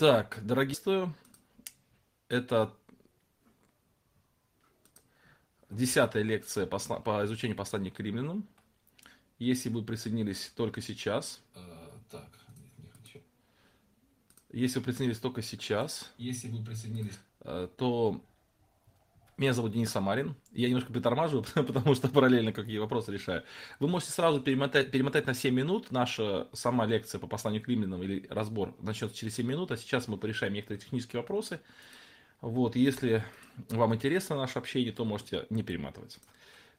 Так, дорогие, это десятая лекция по, по изучению послания к римлянам. Если вы присоединились только сейчас, А, так, нет, не хочу. если вы присоединились только сейчас, Если вы присоединились, э, то меня зовут Денис Самарин. Я немножко притормаживаю, потому что параллельно какие вопросы решаю. Вы можете сразу перемотать, перемотать на 7 минут. Наша сама лекция по посланию к римлянам или разбор начнется через 7 минут, а сейчас мы порешаем некоторые технические вопросы. Вот, если вам интересно наше общение, то можете не перематывать.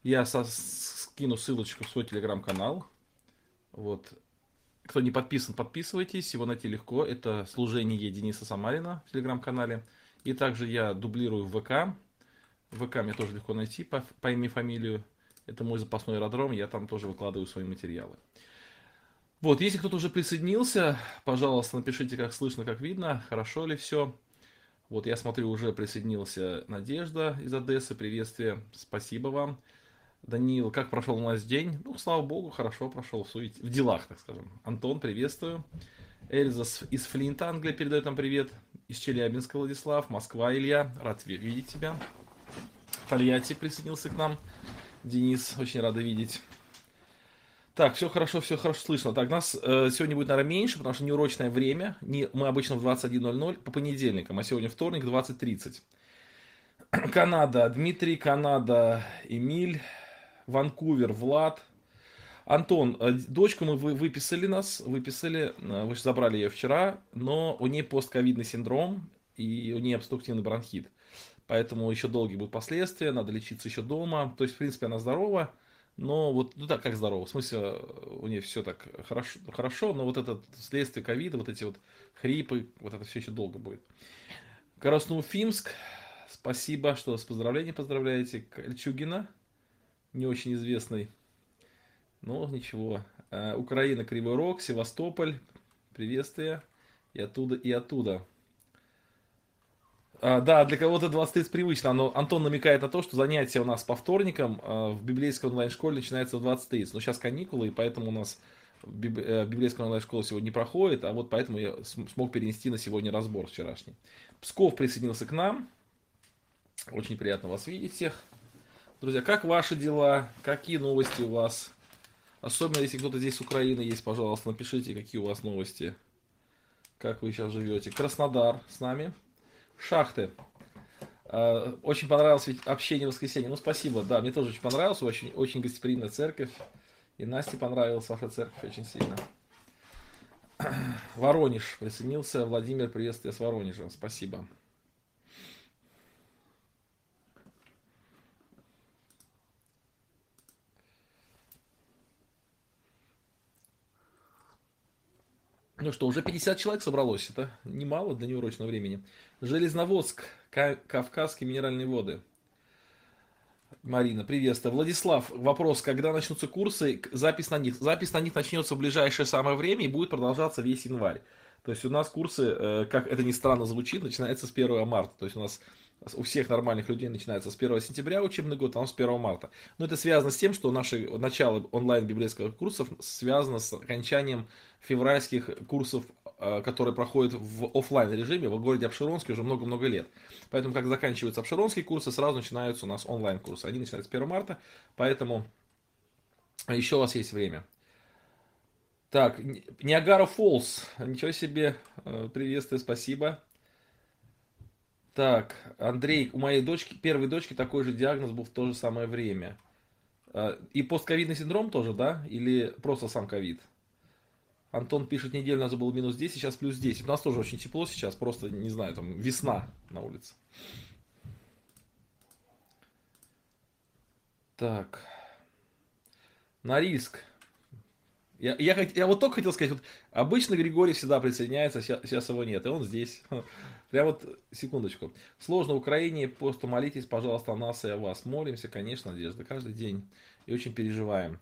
Я со- скину ссылочку в свой телеграм-канал. Вот. Кто не подписан, подписывайтесь. Его найти легко. Это служение Дениса Самарина в телеграм-канале. И также я дублирую в ВК. ВК мне тоже легко найти по, имени фамилию. Это мой запасной аэродром. Я там тоже выкладываю свои материалы. Вот, если кто-то уже присоединился, пожалуйста, напишите, как слышно, как видно, хорошо ли все. Вот я смотрю, уже присоединился Надежда из Одессы. Приветствие, спасибо вам. Даниил, как прошел у нас день? Ну, слава богу, хорошо прошел, в, суете- в делах, так скажем. Антон, приветствую. Эльза из Флинта, Англия, передает нам привет. Из Челябинска, Владислав. Москва, Илья. Рад ви- видеть тебя. Тольятти присоединился к нам. Денис, очень рада видеть. Так, все хорошо, все хорошо слышно. Так, нас э, сегодня будет, наверное, меньше, потому что неурочное время. Не, мы обычно в 21.00 по понедельникам, а сегодня вторник, 20.30. Канада, Дмитрий, Канада, Эмиль, Ванкувер, Влад. Антон, э, дочку мы вы- выписали нас, выписали, э, вы забрали ее вчера, но у нее постковидный синдром и у нее обструктивный бронхит. Поэтому еще долгие будут последствия, надо лечиться еще дома. То есть, в принципе, она здорова, но вот, ну так, как здорово, в смысле, у нее все так хорошо, хорошо, но вот это следствие ковида, вот эти вот хрипы, вот это все еще долго будет. Красноуфимск, спасибо, что с поздравлением поздравляете. Кольчугина, не очень известный, но ничего. Э, Украина, Кривой Рог, Севастополь, приветствие, и оттуда, и оттуда. А, да, для кого-то 20.30 привычно, но Антон намекает на то, что занятия у нас по вторникам а, в библейской онлайн-школе начинаются в 20.30. Но сейчас каникулы, и поэтому у нас э, библейская онлайн-школа сегодня не проходит, а вот поэтому я см- смог перенести на сегодня разбор вчерашний. Псков присоединился к нам. Очень приятно вас видеть всех. Друзья, как ваши дела? Какие новости у вас? Особенно, если кто-то здесь с Украины есть, пожалуйста, напишите, какие у вас новости. Как вы сейчас живете. Краснодар с нами. Шахты. Э, Очень понравилось общение в воскресенье. Ну, спасибо, да, мне тоже очень понравилось. Очень, очень гостеприимная церковь. И Насте понравилась ваша церковь очень сильно. Воронеж присоединился. Владимир, приветствие с Воронежа. Спасибо. Ну что, уже 50 человек собралось. Это немало для неурочного времени. Железноводск, Ка- Кавказские минеральные воды. Марина, приветствую. Владислав, вопрос, когда начнутся курсы, запись на них. Запись на них начнется в ближайшее самое время и будет продолжаться весь январь. То есть у нас курсы, э, как это ни странно звучит, начинается с 1 марта. То есть у нас у всех нормальных людей начинается с 1 сентября учебный год, а нас с 1 марта. Но это связано с тем, что наше начало онлайн библейских курсов связано с окончанием февральских курсов, э, которые проходят в офлайн режиме в городе Обширонске уже много-много лет. Поэтому, как заканчиваются обширонские курсы, сразу начинаются у нас онлайн курсы. Они начинаются с 1 марта, поэтому еще у вас есть время. Так, Ни- Ниагара Фолс. Ничего себе. Э, Приветствую, спасибо. Так, Андрей, у моей дочки, первой дочки такой же диагноз был в то же самое время. Э, И постковидный синдром тоже, да? Или просто сам ковид? Антон пишет, неделю назад было минус 10, сейчас плюс 10. У нас тоже очень тепло сейчас, просто, не знаю, там весна на улице. Так. Норильск. Я, я, я вот только хотел сказать, вот обычно Григорий всегда присоединяется, сейчас, его нет, и он здесь. Прям вот, секундочку. Сложно Украине, просто молитесь, пожалуйста, о нас и о вас. Молимся, конечно, Надежда, каждый день. И очень переживаем.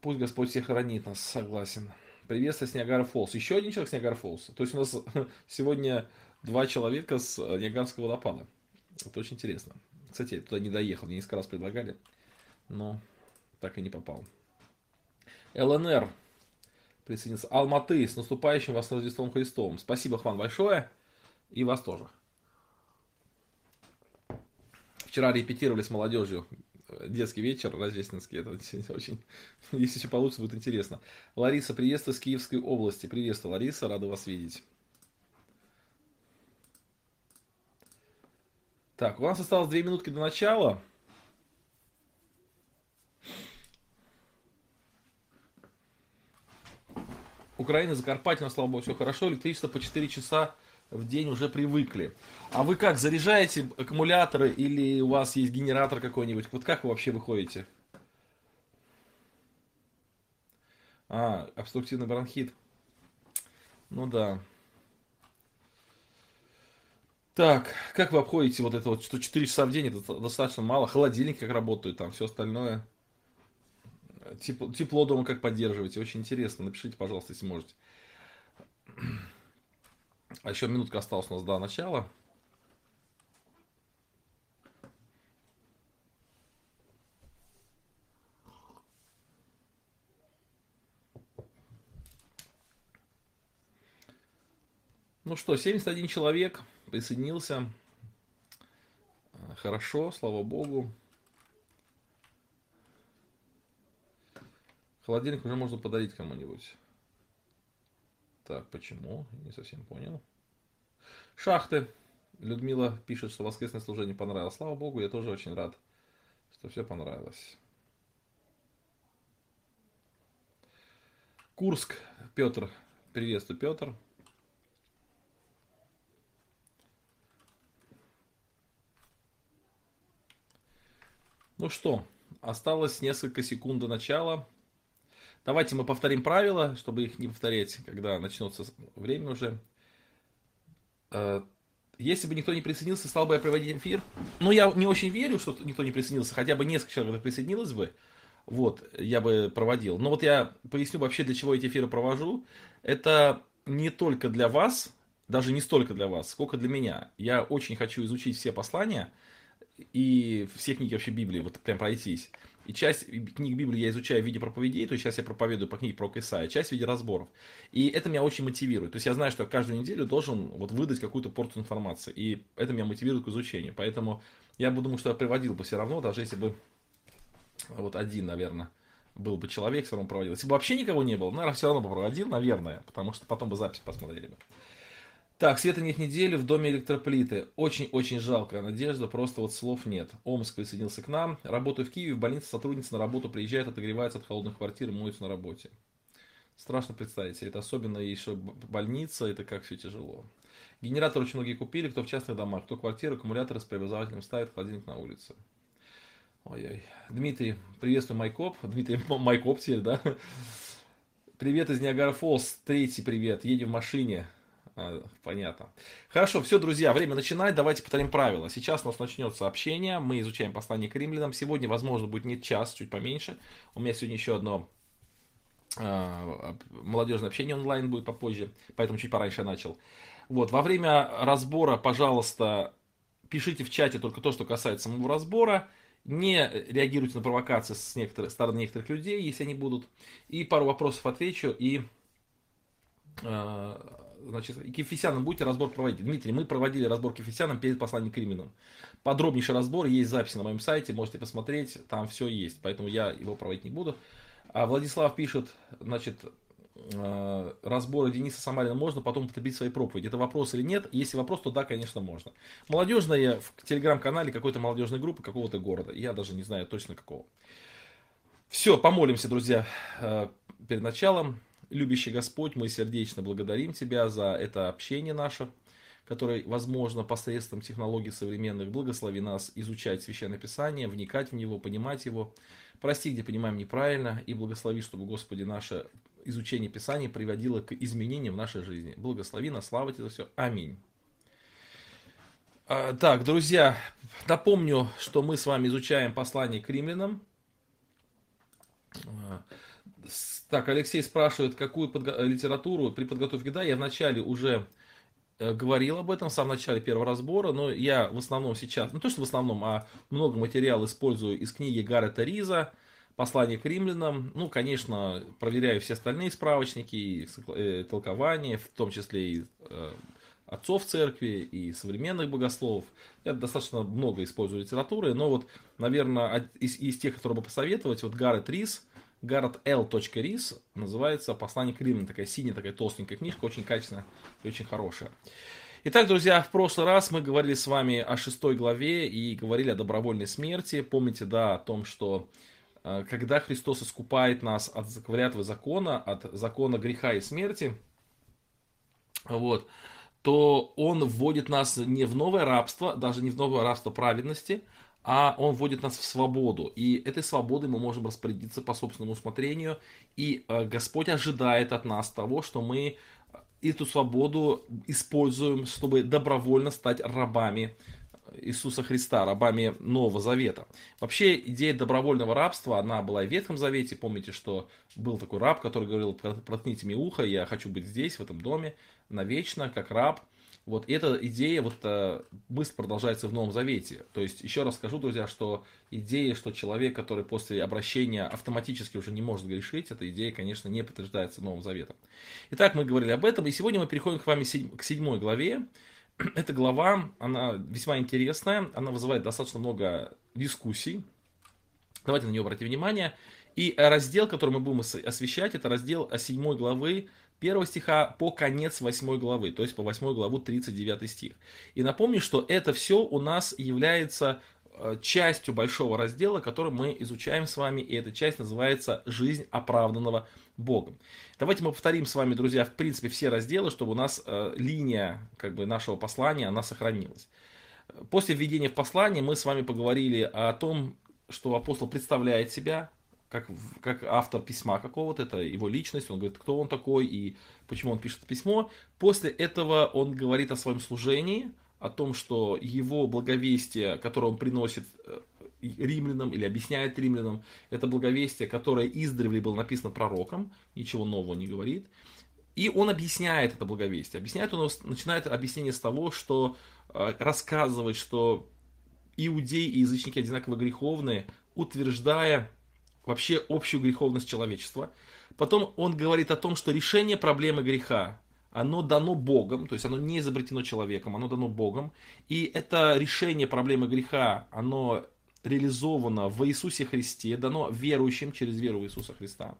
Пусть Господь всех хранит нас, согласен. Приветствую с Ниагара Фолс. Еще один человек с Ниагара Фолс. То есть у нас сегодня два человека с э, Ниагарского водопада. Это очень интересно. Кстати, я туда не доехал, мне несколько раз предлагали, но так и не попал. ЛНР. присоединился. Алматы, с наступающим вас Рождеством Христом. Спасибо, Хван, большое. И вас тоже. Вчера репетировали с молодежью детский вечер рождественский. Это очень, если все получится, будет интересно. Лариса, приветствую с Киевской области. Приветствую, Лариса, рада вас видеть. Так, у нас осталось две минутки до начала. Украина, Закарпатье, слава богу, все хорошо. Электричество по 4 часа в день уже привыкли. А вы как, заряжаете аккумуляторы или у вас есть генератор какой-нибудь? Вот как вы вообще выходите? А, обструктивный бронхит. Ну да. Так, как вы обходите вот это вот, что 4 часа в день, это достаточно мало. Холодильник как работает, там все остальное. Тепло, тепло дома как поддерживаете, очень интересно. Напишите, пожалуйста, если можете. А еще минутка осталась у нас до начала. Ну что, 71 человек присоединился. Хорошо, слава богу. Холодильник уже можно подарить кому-нибудь. Так, почему? Не совсем понял. Шахты. Людмила пишет, что воскресное служение понравилось. Слава Богу, я тоже очень рад, что все понравилось. Курск. Петр. Приветствую, Петр. Ну что, осталось несколько секунд до начала. Давайте мы повторим правила, чтобы их не повторять, когда начнется время уже. Э, если бы никто не присоединился, стал бы я проводить эфир. Ну, я не очень верю, что никто не присоединился, хотя бы несколько человек присоединилось бы. Вот, я бы проводил. Но вот я поясню вообще, для чего эти эфиры провожу. Это не только для вас, даже не столько для вас, сколько для меня. Я очень хочу изучить все послания и все книги вообще Библии, вот прям пройтись. И часть книг Библии я изучаю в виде проповедей, то есть сейчас я проповедую по книге про Исаия, часть в виде разборов. И это меня очень мотивирует. То есть я знаю, что каждую неделю должен вот выдать какую-то порцию информации. И это меня мотивирует к изучению. Поэтому я бы думаю, что я приводил бы все равно, даже если бы вот один, наверное, был бы человек, все равно проводил. Если бы вообще никого не было, наверное, все равно бы проводил, наверное, потому что потом бы запись посмотрели бы. Так, света нет недели в доме электроплиты. Очень-очень жалко. Надежда, просто вот слов нет. Омск присоединился к нам. Работаю в Киеве, в больнице сотрудница на работу приезжает, отогревается от холодных квартир моется на работе. Страшно представить Это особенно еще больница, это как все тяжело. Генератор очень многие купили, кто в частных домах, кто квартиры, аккумуляторы с преобразователем ставит, холодильник на улице. Ой-ой. Дмитрий, приветствую Майкоп. Дмитрий Майкоп теперь, да? Привет из Ниагара Фолс. Третий привет. Едем в машине. А, понятно. Хорошо, все, друзья, время начинать. Давайте повторим правила. Сейчас у нас начнется общение. Мы изучаем послание к римлянам. Сегодня, возможно, будет не час, чуть поменьше. У меня сегодня еще одно э, молодежное общение онлайн будет попозже, поэтому чуть пораньше начал. Вот, во время разбора, пожалуйста, пишите в чате только то, что касается самого разбора. Не реагируйте на провокации с некоторых, стороны некоторых людей, если они будут. И пару вопросов отвечу. И э, значит, Кефисяном будете разбор проводить. Дмитрий, мы проводили разбор Кефисяном перед посланием к Римлянам. Подробнейший разбор, есть записи на моем сайте, можете посмотреть, там все есть, поэтому я его проводить не буду. А Владислав пишет, значит, э, разборы Дениса Самарина можно потом употребить в своей проповеди. Это вопрос или нет? Если вопрос, то да, конечно, можно. Молодежная в телеграм-канале какой-то молодежной группы какого-то города. Я даже не знаю точно какого. Все, помолимся, друзья, э, перед началом. Любящий Господь, мы сердечно благодарим Тебя за это общение наше, которое возможно посредством технологий современных. Благослови нас изучать Священное Писание, вникать в него, понимать его. Прости, где понимаем неправильно, и благослови, чтобы, Господи, наше изучение Писания приводило к изменениям в нашей жизни. Благослови нас, слава Тебе за все. Аминь. А, так, друзья, напомню, что мы с вами изучаем послание к римлянам. Так, Алексей спрашивает, какую подго- литературу при подготовке. Да, я вначале уже э, говорил об этом в самом начале первого разбора, но я в основном сейчас, не то что в основном, а много материала использую из книги Гаррета Риза, послание к римлянам. Ну, конечно, проверяю все остальные справочники, и э, толкования, в том числе и э, отцов церкви и современных богословов. Я достаточно много использую литературы, но вот, наверное, из, из тех, которые бы посоветовать, вот Гаррет Рис, Рис называется «Послание к римлянам». Такая синяя, такая толстенькая книжка, очень качественная и очень хорошая. Итак, друзья, в прошлый раз мы говорили с вами о шестой главе и говорили о добровольной смерти. Помните, да, о том, что э, когда Христос искупает нас от клятвы закона, от закона греха и смерти, вот, то Он вводит нас не в новое рабство, даже не в новое рабство праведности, а Он вводит нас в свободу. И этой свободой мы можем распорядиться по собственному усмотрению. И э, Господь ожидает от нас того, что мы эту свободу используем, чтобы добровольно стать рабами Иисуса Христа, рабами Нового Завета. Вообще идея добровольного рабства, она была и в Ветхом Завете. Помните, что был такой раб, который говорил, проткните мне ухо, я хочу быть здесь, в этом доме, навечно, как раб. Вот эта идея, вот эта мысль продолжается в Новом Завете. То есть, еще раз скажу, друзья, что идея, что человек, который после обращения автоматически уже не может грешить, эта идея, конечно, не подтверждается Новым Заветом. Итак, мы говорили об этом, и сегодня мы переходим к вами к седьмой главе. Эта глава, она весьма интересная, она вызывает достаточно много дискуссий. Давайте на нее обратим внимание. И раздел, который мы будем освещать, это раздел 7 главы 1 стиха по конец 8 главы, то есть по 8 главу 39 стих. И напомню, что это все у нас является э, частью большого раздела, который мы изучаем с вами, и эта часть называется «Жизнь оправданного Богом». Давайте мы повторим с вами, друзья, в принципе, все разделы, чтобы у нас э, линия как бы, нашего послания, она сохранилась. После введения в послание мы с вами поговорили о том, что апостол представляет себя, как, как автор письма какого-то, это его личность, он говорит, кто он такой и почему он пишет письмо. После этого он говорит о своем служении, о том, что его благовестие, которое он приносит э, римлянам или объясняет римлянам, это благовестие, которое издревле было написано пророком, ничего нового не говорит. И он объясняет это благовестие. Объясняет он начинает объяснение с того, что э, рассказывает, что иудеи и язычники одинаково греховные, утверждая вообще общую греховность человечества. Потом он говорит о том, что решение проблемы греха, оно дано Богом, то есть оно не изобретено человеком, оно дано Богом. И это решение проблемы греха, оно реализовано в Иисусе Христе, дано верующим через веру в Иисуса Христа.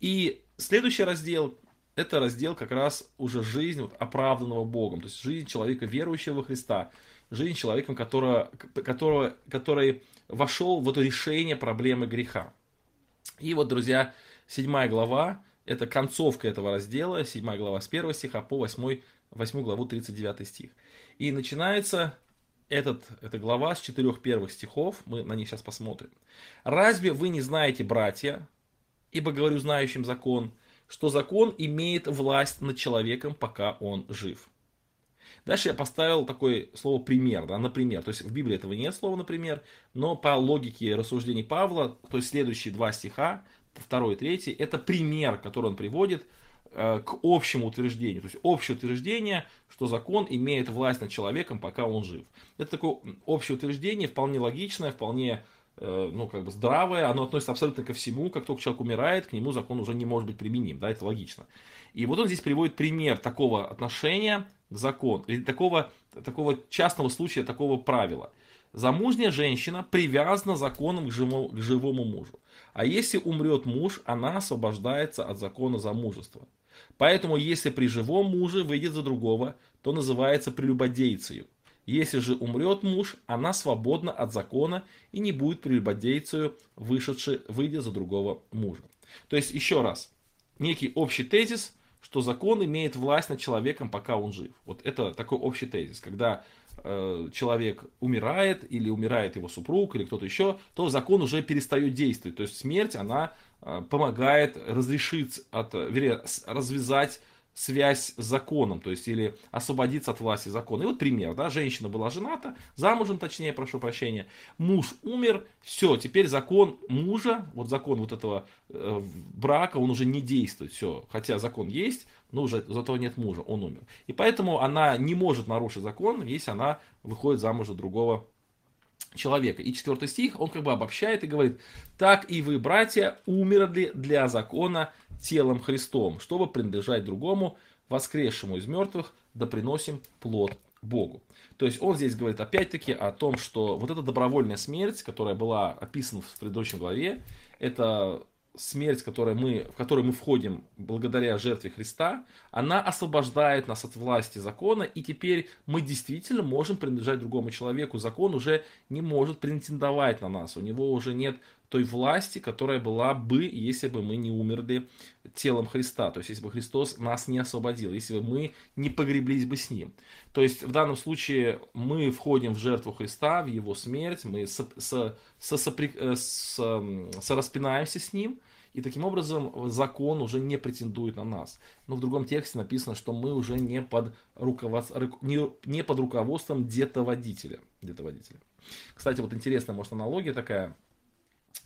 И следующий раздел, это раздел как раз уже жизнь вот, оправданного Богом, то есть жизнь человека, верующего во Христа, жизнь человеком, которого, которого, который вошел в это решение проблемы греха. И вот, друзья, седьмая глава, это концовка этого раздела, седьмая глава с 1 стиха по 8, 8 главу 39 стих. И начинается этот, эта глава с четырех первых стихов, мы на них сейчас посмотрим. «Разве вы не знаете, братья, ибо говорю знающим закон, что закон имеет власть над человеком, пока он жив?» Дальше я поставил такое слово пример, да, например. То есть в Библии этого нет слова например, но по логике рассуждений Павла, то есть следующие два стиха, второй и третий, это пример, который он приводит э, к общему утверждению. То есть общее утверждение, что закон имеет власть над человеком, пока он жив. Это такое общее утверждение, вполне логичное, вполне э, ну, как бы здравое, оно относится абсолютно ко всему, как только человек умирает, к нему закон уже не может быть применим, да, это логично. И вот он здесь приводит пример такого отношения к закону, или такого, такого частного случая, такого правила. Замужняя женщина привязана законом к живому, к живому мужу. А если умрет муж, она освобождается от закона замужества. Поэтому, если при живом муже выйдет за другого, то называется прелюбодейцею. Если же умрет муж, она свободна от закона и не будет прелюбодейцею, вышедшей, выйдя за другого мужа. То есть, еще раз, некий общий тезис, что закон имеет власть над человеком, пока он жив. Вот это такой общий тезис. Когда э, человек умирает, или умирает его супруг, или кто-то еще, то закон уже перестает действовать. То есть смерть, она э, помогает разрешить, от, вернее, развязать связь с законом, то есть или освободиться от власти закона. И вот пример, да, женщина была жената, замужем точнее, прошу прощения, муж умер, все, теперь закон мужа, вот закон вот этого э, брака, он уже не действует, все, хотя закон есть, но уже зато нет мужа, он умер. И поэтому она не может нарушить закон, если она выходит замуж за другого человека. И четвертый стих, он как бы обобщает и говорит, так и вы, братья, умерли для закона телом Христом, чтобы принадлежать другому, воскресшему из мертвых, да приносим плод Богу. То есть он здесь говорит опять-таки о том, что вот эта добровольная смерть, которая была описана в предыдущей главе, это смерть, которой мы, в которую мы входим благодаря жертве Христа, она освобождает нас от власти закона, и теперь мы действительно можем принадлежать другому человеку. Закон уже не может претендовать на нас, у него уже нет той власти, которая была бы, если бы мы не умерли телом Христа, то есть если бы Христос нас не освободил, если бы мы не погреблись бы с Ним. То есть в данном случае мы входим в жертву Христа, в Его смерть, мы со, со, со, сопри, э, со, сораспинаемся с Ним, и таким образом закон уже не претендует на нас. Но в другом тексте написано, что мы уже не под, руковод... не, не под детоводителя. детоводителя. Кстати, вот интересная, может, аналогия такая –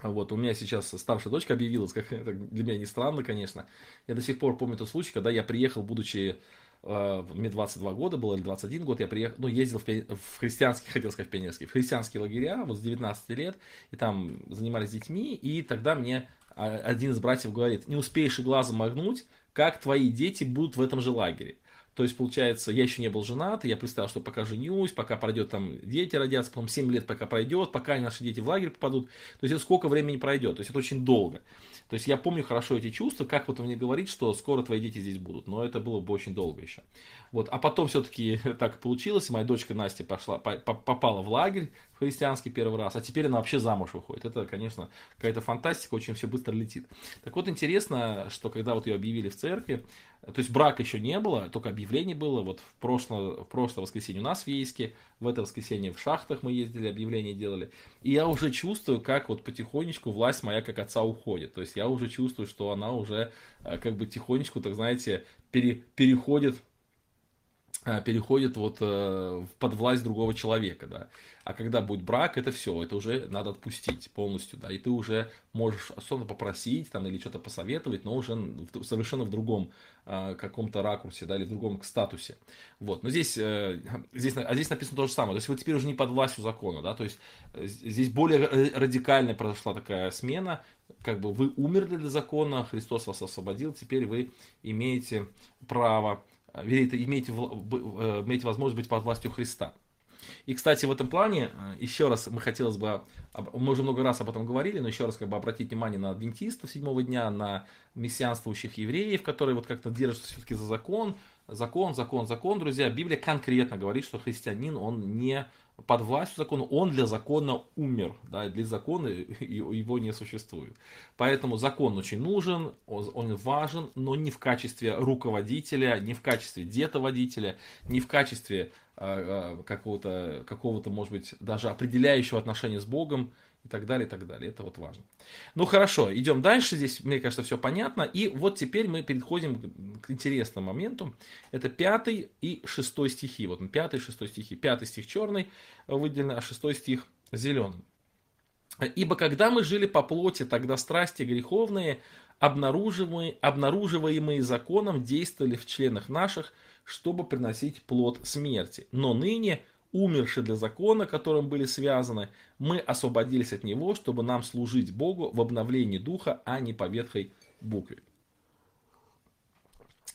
вот, у меня сейчас старшая дочка объявилась, как это для меня не странно, конечно. Я до сих пор помню тот случай, когда я приехал, будучи э, мне 22 года было, или 21 год, я приехал, ну, ездил в, в христианский, хотел сказать в пионерский, в христианские лагеря, вот с 19 лет, и там занимались детьми, и тогда мне а, один из братьев говорит, не успеешь и глазом моргнуть, как твои дети будут в этом же лагере. То есть, получается, я еще не был женат, я представил, что пока женюсь, пока пройдет там дети родятся, потом 7 лет пока пройдет, пока наши дети в лагерь попадут. То есть, это сколько времени пройдет, то есть, это очень долго. То есть, я помню хорошо эти чувства, как вот он мне говорит, что скоро твои дети здесь будут, но это было бы очень долго еще. Вот, а потом все-таки так получилось, моя дочка Настя пошла, попала в лагерь христианский первый раз, а теперь она вообще замуж выходит. Это, конечно, какая-то фантастика, очень все быстро летит. Так вот, интересно, что когда вот ее объявили в церкви, то есть брака еще не было, только объявление было. Вот в прошлое, в прошлое воскресенье у нас в Ейске, в это воскресенье в шахтах мы ездили, объявление делали. И я уже чувствую, как вот потихонечку власть моя как отца уходит. То есть я уже чувствую, что она уже э, как бы тихонечку, так знаете, пере, переходит переходит вот э, под власть другого человека, да. А когда будет брак, это все, это уже надо отпустить полностью, да, и ты уже можешь особенно попросить там или что-то посоветовать, но уже совершенно в другом э, каком-то ракурсе, да, или в другом статусе. Вот, но здесь, э, здесь, а здесь написано то же самое, то есть вы теперь уже не под властью закона, да, то есть э, здесь более радикально произошла такая смена, как бы вы умерли для закона, Христос вас освободил, теперь вы имеете право вернее, имеете, э, имеете возможность быть под властью Христа. И, кстати, в этом плане, э, еще раз мы хотелось бы, мы уже много раз об этом говорили, но еще раз как бы обратить внимание на адвентистов седьмого дня, на мессианствующих евреев, которые вот как-то держатся все-таки за закон, закон, закон, закон, друзья. Библия конкретно говорит, что христианин, он не под властью закона, он для закона умер, да, для закона его не существует. Поэтому закон очень нужен, он важен, но не в качестве руководителя, не в качестве детоводителя, не в качестве э, какого-то, какого-то, может быть, даже определяющего отношения с Богом, и так далее, и так далее. Это вот важно. Ну хорошо, идем дальше. Здесь, мне кажется, все понятно. И вот теперь мы переходим к интересному моменту. Это пятый и шестой стихи. Вот пятый и шестой стихи. Пятый стих черный выделен, а шестой стих зеленый. Ибо когда мы жили по плоти, тогда страсти греховные, обнаруживаемые, обнаруживаемые законом, действовали в членах наших, чтобы приносить плод смерти. Но ныне умерши для закона, которым были связаны, мы освободились от него, чтобы нам служить Богу в обновлении духа, а не по ветхой букве.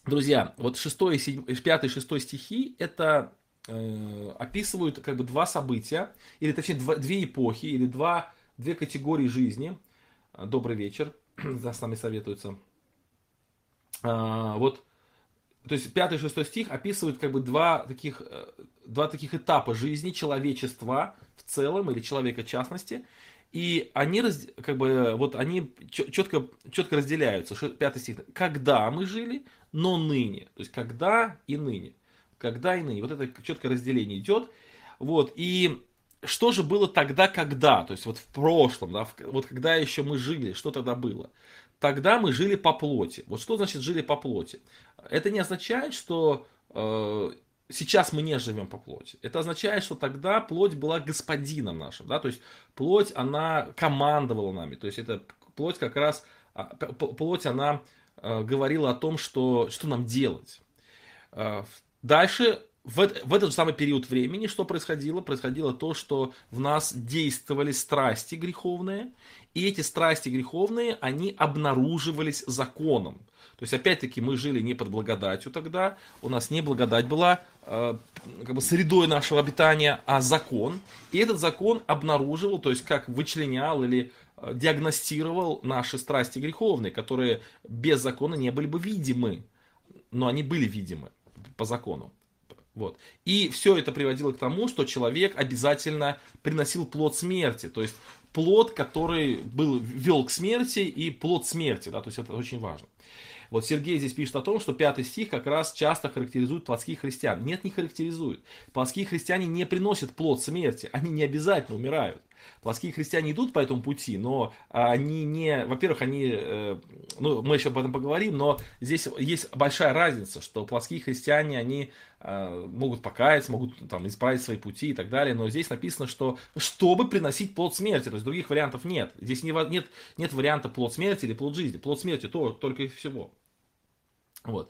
Друзья, вот 6, 7, 5 и 6 стихи это э, описывают как бы два события, или точнее два, две эпохи, или два, две категории жизни. Добрый вечер, с нами советуются. А, вот то есть пятый и шестой стих описывают как бы два таких, э, два таких этапа жизни человечества в целом, или человека в частности, и они, как бы, вот они четко, четко разделяются. Пятый стих. Когда мы жили, но ныне. То есть, когда и ныне. Когда и ныне. Вот это четкое разделение идет. Вот. И что же было тогда, когда? То есть, вот в прошлом, да, вот когда еще мы жили, что тогда было? Тогда мы жили по плоти. Вот что значит жили по плоти? Это не означает, что э, сейчас мы не живем по плоти. Это означает, что тогда плоть была господином нашим. Да? То есть плоть, она командовала нами. То есть это плоть как раз, а, плоть, она э, говорила о том, что, что нам делать. Э, дальше в, в этот самый период времени что происходило? Происходило то, что в нас действовали страсти греховные, и эти страсти греховные, они обнаруживались законом. То есть, опять-таки, мы жили не под благодатью тогда, у нас не благодать была э, как бы средой нашего обитания, а закон. И этот закон обнаруживал, то есть, как вычленял или э, диагностировал наши страсти греховные, которые без закона не были бы видимы, но они были видимы по закону. Вот. И все это приводило к тому, что человек обязательно приносил плод смерти. То есть плод, который был, вел к смерти и плод смерти. Да? То есть это очень важно. Вот Сергей здесь пишет о том, что пятый стих как раз часто характеризует плотских христиан. Нет, не характеризует. Плотские христиане не приносят плод смерти, они не обязательно умирают. Плотские христиане идут по этому пути, но они не, во-первых, они, э, ну, мы еще об этом поговорим, но здесь есть большая разница, что плотские христиане, они э, могут покаяться, могут там исправить свои пути и так далее, но здесь написано, что чтобы приносить плод смерти, то есть других вариантов нет. Здесь не, нет, нет варианта плод смерти или плод жизни. Плод смерти то, только и всего. Вот.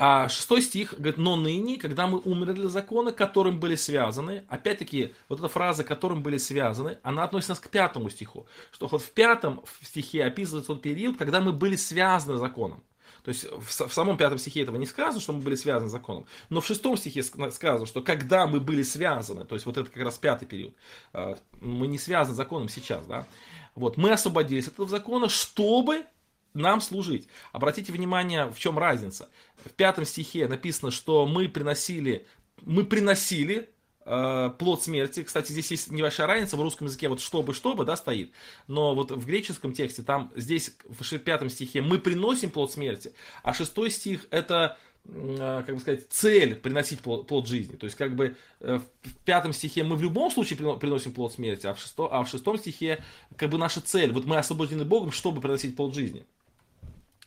А шестой стих говорит, но ныне, когда мы умерли для закона, которым были связаны, опять-таки, вот эта фраза, которым были связаны, она относится к пятому стиху, что вот в пятом стихе описывается тот период, когда мы были связаны законом. То есть в, в самом пятом стихе этого не сказано, что мы были связаны законом, но в шестом стихе сказано, что когда мы были связаны, то есть вот это как раз пятый период, а, мы не связаны законом сейчас, да, вот, мы освободились от этого закона, чтобы нам служить. Обратите внимание, в чем разница. В пятом стихе написано, что мы приносили, мы приносили э, плод смерти. Кстати, здесь есть небольшая разница в русском языке, вот чтобы, чтобы, да, стоит. Но вот в греческом тексте, там здесь в пятом стихе мы приносим плод смерти, а шестой стих это э, как бы сказать, цель приносить плод, плод жизни. То есть, как бы э, в пятом стихе мы в любом случае приносим плод смерти, а в, шесто, а в шестом стихе как бы наша цель. Вот мы освобождены Богом, чтобы приносить плод жизни.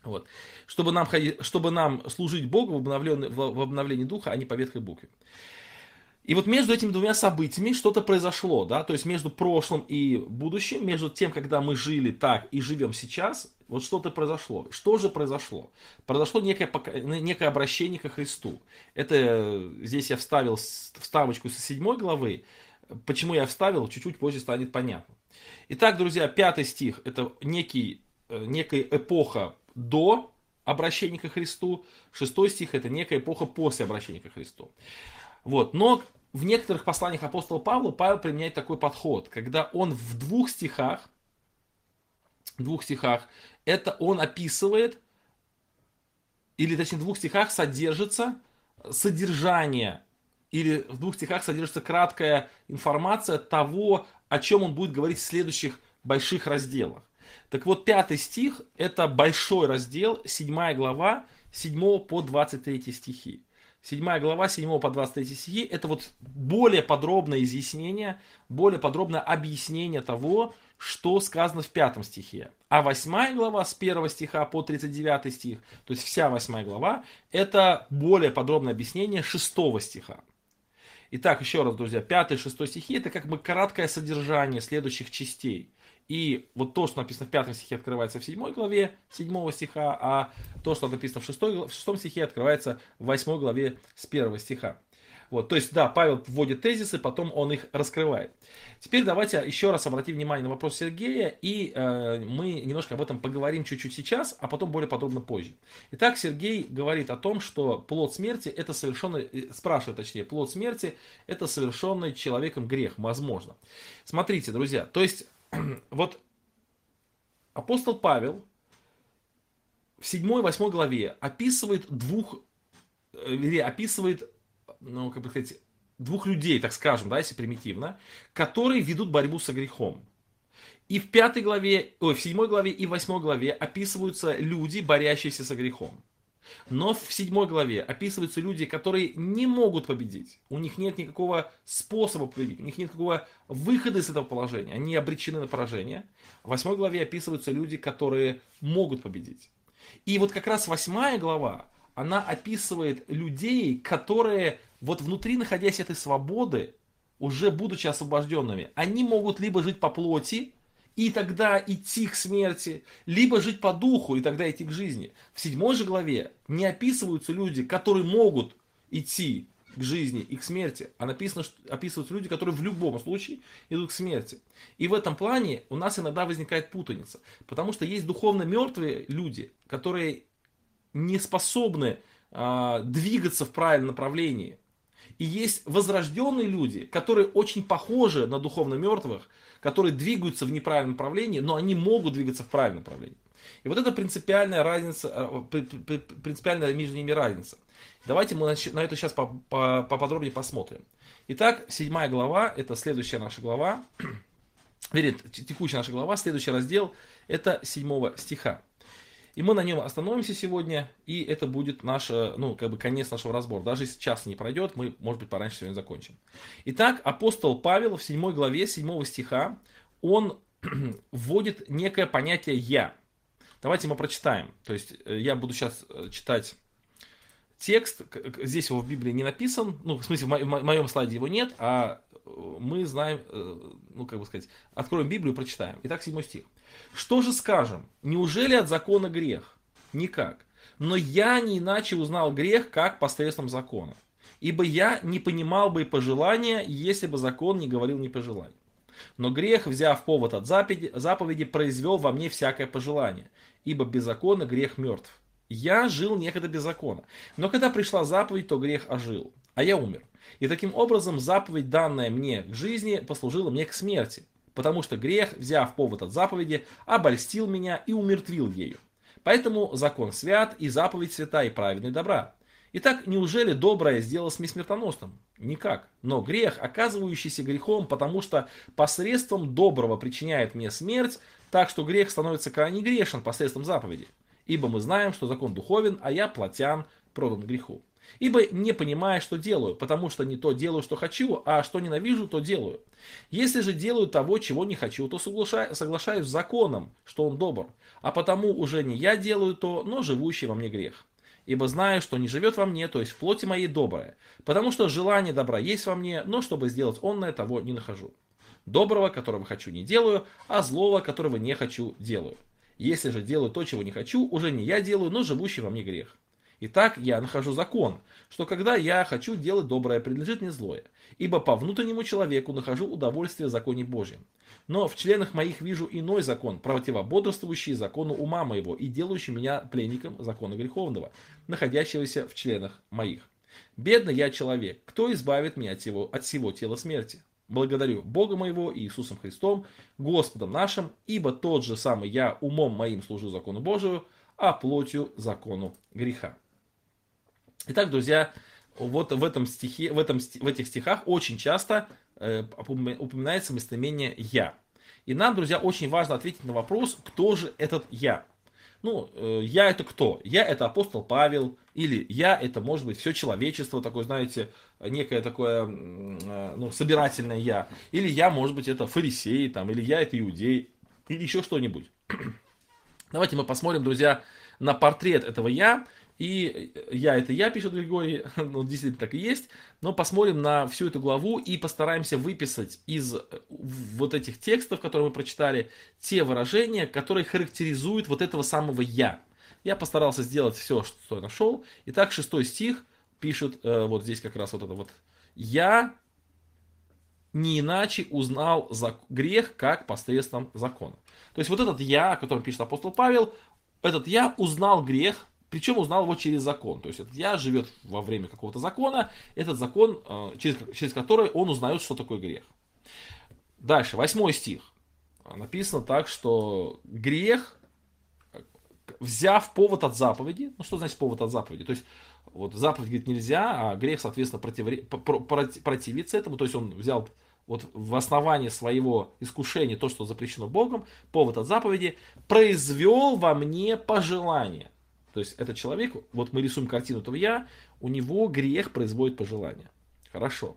Вот. Чтобы, нам, чтобы нам служить Богу в обновлении, в обновлении духа, а не по ветхой букве. И вот между этими двумя событиями что-то произошло, да, то есть между прошлым и будущим, между тем, когда мы жили так и живем сейчас, вот что-то произошло. Что же произошло? Произошло некое, некое обращение ко Христу. Это здесь я вставил вставочку со седьмой главы. Почему я вставил, чуть-чуть позже станет понятно. Итак, друзья, пятый стих – это некий, э, некая эпоха до обращения ко Христу, шестой стих это некая эпоха после обращения ко Христу. Вот. Но в некоторых посланиях апостола Павла Павел применяет такой подход, когда он в двух стихах, в двух стихах, это он описывает, или точнее в двух стихах содержится содержание, или в двух стихах содержится краткая информация того, о чем он будет говорить в следующих больших разделах. Так вот, пятый стих – это большой раздел, седьмая глава, 7 по 23 стихи. Седьмая глава, 7 по 23 стихи – это вот более подробное изъяснение, более подробное объяснение того, что сказано в пятом стихе. А восьмая глава с первого стиха по 39 стих, то есть вся восьмая глава, это более подробное объяснение шестого стиха. Итак, еще раз, друзья, пятый и шестой стихи – это как бы краткое содержание следующих частей – и вот то, что написано в пятом стихе, открывается в седьмой главе седьмого стиха, а то, что написано в, шестой, в шестом стихе, открывается в восьмой главе с первого стиха. Вот, то есть, да, Павел вводит тезисы, потом он их раскрывает. Теперь давайте еще раз обратим внимание на вопрос Сергея, и э, мы немножко об этом поговорим чуть-чуть сейчас, а потом более подробно позже. Итак, Сергей говорит о том, что плод смерти это совершенный, э, спрашивает точнее, плод смерти это совершенный человеком грех, возможно. Смотрите, друзья, то есть вот апостол Павел в 7-8 главе описывает двух, или э, описывает, ну, как бы сказать, двух людей, так скажем, да, если примитивно, которые ведут борьбу со грехом. И в пятой главе, ой, в седьмой главе и восьмой главе описываются люди, борящиеся со грехом. Но в седьмой главе описываются люди, которые не могут победить. У них нет никакого способа победить, у них нет никакого выхода из этого положения. Они обречены на поражение. В восьмой главе описываются люди, которые могут победить. И вот как раз восьмая глава, она описывает людей, которые вот внутри, находясь этой свободы, уже будучи освобожденными, они могут либо жить по плоти, и тогда идти к смерти, либо жить по духу, и тогда идти к жизни. В седьмой же главе не описываются люди, которые могут идти к жизни и к смерти, а написано, что описываются люди, которые в любом случае идут к смерти. И в этом плане у нас иногда возникает путаница, потому что есть духовно мертвые люди, которые не способны э, двигаться в правильном направлении. И есть возрожденные люди, которые очень похожи на духовно мертвых, которые двигаются в неправильном направлении, но они могут двигаться в правильном направлении. И вот это принципиальная разница, э, принципиальная между ними разница. Давайте мы на это сейчас поподробнее посмотрим. Итак, седьмая глава, это следующая наша глава, вернее, текущая наша глава, следующий раздел, это седьмого стиха. И мы на нем остановимся сегодня, и это будет наш, э, ну, как бы конец нашего разбора. Даже если час не пройдет, мы, может быть, пораньше сегодня закончим. Итак, апостол Павел в 7 главе 7 стиха, он вводит некое понятие «я». Давайте мы прочитаем. То есть э, я буду сейчас э, читать текст, здесь его в Библии не написан, ну, в смысле, в моем слайде его нет, а мы знаем, ну, как бы сказать, откроем Библию и прочитаем. Итак, 7 стих. Что же скажем? Неужели от закона грех? Никак. Но я не иначе узнал грех, как посредством закона. Ибо я не понимал бы и пожелания, если бы закон не говорил не пожелания. Но грех, взяв повод от заповеди, заповеди, произвел во мне всякое пожелание. Ибо без закона грех мертв. Я жил некогда без закона. Но когда пришла заповедь, то грех ожил. А я умер. И таким образом заповедь, данная мне к жизни, послужила мне к смерти потому что грех, взяв повод от заповеди, обольстил меня и умертвил ею. Поэтому закон свят, и заповедь свята, и праведный добра. Итак, неужели доброе сделалось мне смертоносным? Никак. Но грех, оказывающийся грехом, потому что посредством доброго причиняет мне смерть, так что грех становится крайне грешен посредством заповеди. Ибо мы знаем, что закон духовен, а я плотян, продан греху. Ибо не понимая, что делаю, потому что не то делаю, что хочу, а что ненавижу, то делаю. Если же делаю того, чего не хочу, то соглашаюсь, с законом, что он добр. А потому уже не я делаю то, но живущий во мне грех. Ибо знаю, что не живет во мне, то есть в плоти моей доброе. Потому что желание добра есть во мне, но чтобы сделать онное, того не нахожу. Доброго, которого хочу, не делаю, а злого, которого не хочу, делаю. Если же делаю то, чего не хочу, уже не я делаю, но живущий во мне грех. Итак, я нахожу закон, что когда я хочу делать доброе, принадлежит мне злое. Ибо по внутреннему человеку нахожу удовольствие в законе Божьем. Но в членах моих вижу иной закон, противободрствующий закону ума моего и делающий меня пленником закона греховного, находящегося в членах моих. Бедный я человек, кто избавит меня от всего, от всего тела смерти? Благодарю Бога моего и Иисусом Христом, Господом нашим, ибо тот же самый я умом моим служу закону Божию, а плотью закону греха. Итак, друзья, вот в, этом стихе, в, этом, в этих стихах очень часто э, упоминается местоимение «я». И нам, друзья, очень важно ответить на вопрос, кто же этот «я». Ну, э, я это кто? Я это апостол Павел, или я это, может быть, все человечество, такое, знаете, некое такое, э, ну, собирательное я. Или я, может быть, это фарисей, там, или я это иудей, или еще что-нибудь. Давайте мы посмотрим, друзья, на портрет этого я, и я это я, пишет Григорий, ну, действительно так и есть. Но посмотрим на всю эту главу и постараемся выписать из вот этих текстов, которые мы прочитали, те выражения, которые характеризуют вот этого самого я. Я постарался сделать все, что я нашел. Итак, шестой стих пишет, э, вот здесь как раз вот это вот. Я не иначе узнал грех, как посредством закона. То есть вот этот я, о котором пишет апостол Павел, этот я узнал грех причем узнал его через закон. То есть этот я живет во время какого-то закона, этот закон, э, через, через который он узнает, что такое грех. Дальше, восьмой стих. Написано так, что грех, взяв повод от заповеди, ну что значит повод от заповеди? То есть вот заповедь говорит нельзя, а грех, соответственно, против, противится этому. То есть он взял вот в основании своего искушения то, что запрещено Богом, повод от заповеди, произвел во мне пожелание. То есть этот человек, вот мы рисуем картину этого я, у него грех производит пожелание. Хорошо.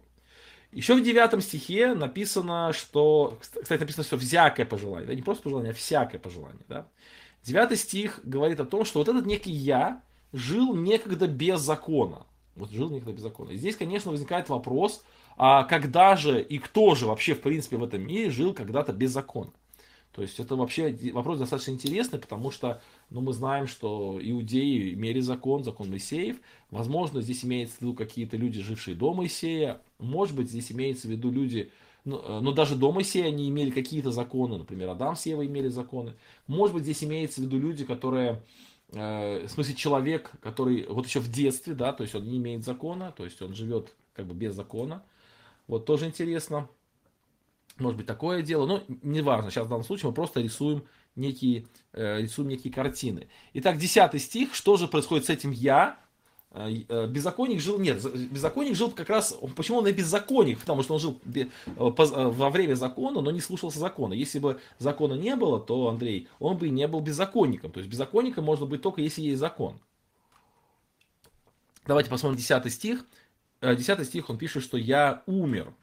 Еще в девятом стихе написано, что, кстати, написано, что всякое пожелание, да, не просто пожелание, а всякое пожелание, да. Девятый стих говорит о том, что вот этот некий я жил некогда без закона. Вот жил некогда без закона. И здесь, конечно, возникает вопрос, а когда же и кто же вообще, в принципе, в этом мире жил когда-то без закона? То есть это вообще вопрос достаточно интересный, потому что ну, мы знаем, что иудеи имели закон, закон Моисеев. Возможно, здесь имеется в виду какие-то люди, жившие до Моисея. Может быть, здесь имеется в виду люди, ну, э, но даже до Моисея они имели какие-то законы. Например, Адам с Евой имели законы. Может быть, здесь имеется в виду люди, которые э, в смысле человек, который вот еще в детстве, да, то есть он не имеет закона, то есть он живет как бы без закона. Вот тоже интересно. Может быть такое дело, но неважно, сейчас в данном случае мы просто рисуем некие, э, рисуем некие картины. Итак, 10 стих, что же происходит с этим «я»? Э, э, беззаконник жил, нет, беззаконник жил как раз, почему он и беззаконник? Потому что он жил во время закона, но не слушался закона. Если бы закона не было, то, Андрей, он бы не был беззаконником. То есть беззаконником можно быть только если есть закон. Давайте посмотрим 10 стих. 10 стих он пишет, что я умер.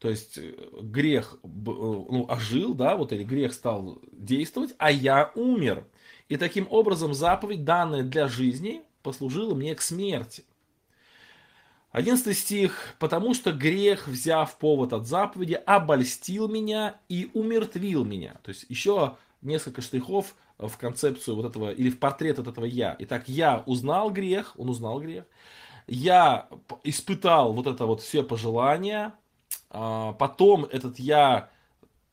То есть э, грех э, ну, ожил, да, вот или грех стал действовать, а я умер. И таким образом заповедь, данная для жизни, послужила мне к смерти. 11 стих. «Потому что грех, взяв повод от заповеди, обольстил меня и умертвил меня». То есть еще несколько штрихов в концепцию вот этого, или в портрет от этого «я». Итак, я узнал грех, он узнал грех. Я испытал вот это вот все пожелания, потом этот я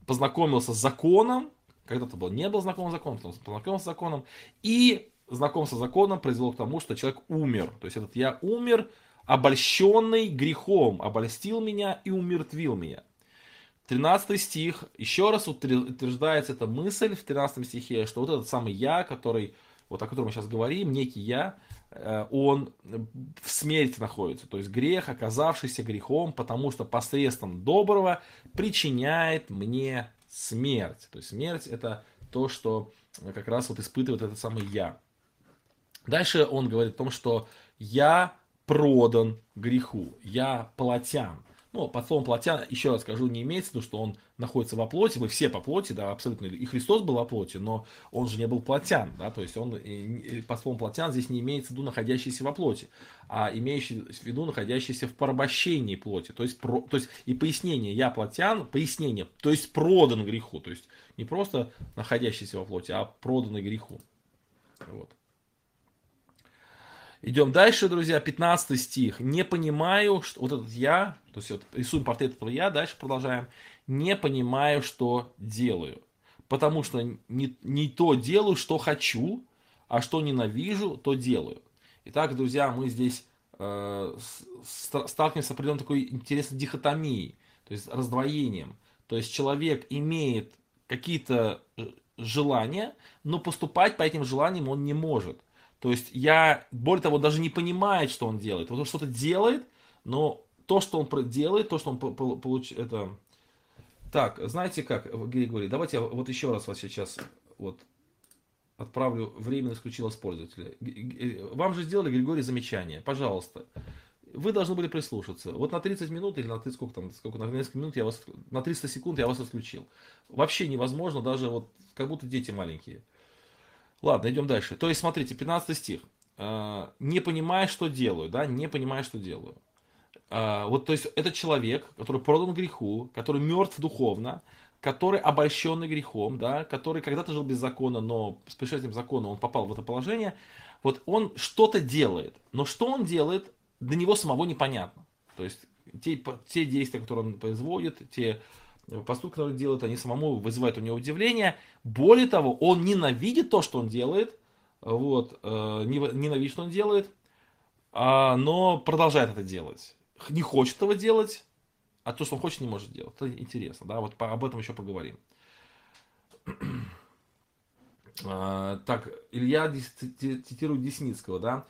познакомился с законом, когда-то был, не был знаком с законом, потом познакомился с законом, и знакомство с законом произвело к тому, что человек умер. То есть этот я умер, обольщенный грехом, обольстил меня и умертвил меня. 13 стих, еще раз утверждается эта мысль в 13 стихе, что вот этот самый я, который, вот о котором мы сейчас говорим, некий я, он в смерти находится. То есть грех, оказавшийся грехом, потому что посредством доброго причиняет мне смерть. То есть смерть это то, что как раз вот испытывает этот самый я. Дальше он говорит о том, что я продан греху, я платян. Ну, под словом плотя, еще раз скажу, не имеется в виду, что он находится во плоти, мы все по плоти, да, абсолютно, и Христос был во плоти, но он же не был плотян, да, то есть он, под словом плотян здесь не имеется в виду находящийся во плоти, а имеющий в виду находящийся в порабощении плоти, то есть, про, то есть и пояснение «я плотян», пояснение, то есть продан греху, то есть не просто находящийся во плоти, а проданный греху, вот. Идем дальше, друзья, 15 стих. Не понимаю, что вот этот я, то есть вот рисуем портрет этого я, дальше продолжаем. Не понимаю, что делаю. Потому что не, не то делаю, что хочу, а что ненавижу, то делаю. Итак, друзья, мы здесь э, сталкиваемся с определенной такой интересной дихотомией, то есть раздвоением. То есть человек имеет какие-то э, желания, но поступать по этим желаниям он не может. То есть я, более того, даже не понимает, что он делает. Вот он что-то делает, но то, что он делает, то, что он получит, это... Так, знаете как, Григорий, давайте я вот еще раз вас сейчас вот отправлю временно исключил пользователя. Вам же сделали, Григорий, замечание. Пожалуйста. Вы должны были прислушаться. Вот на 30 минут или на 30, сколько там, сколько, на несколько минут я вас, на 300 секунд я вас отключил. Вообще невозможно, даже вот как будто дети маленькие. Ладно, идем дальше. То есть, смотрите, 15 стих. А, не понимая, что делаю, да, не понимая, что делаю. А, вот, то есть, это человек, который продан греху, который мертв духовно, который обольщенный грехом, да, который когда-то жил без закона, но с пришествием закона он попал в это положение. Вот он что-то делает, но что он делает, для него самого непонятно. То есть, те, те действия, которые он производит, те поступки, которые делает, они самому вызывают у него удивление. Более того, он ненавидит то, что он делает, вот, э, ненавидит, что он делает, а, но продолжает это делать. Не хочет этого делать, а то, что он хочет, не может делать. Это интересно, да, вот об этом еще поговорим. А, так, Илья цитирует Десницкого, да.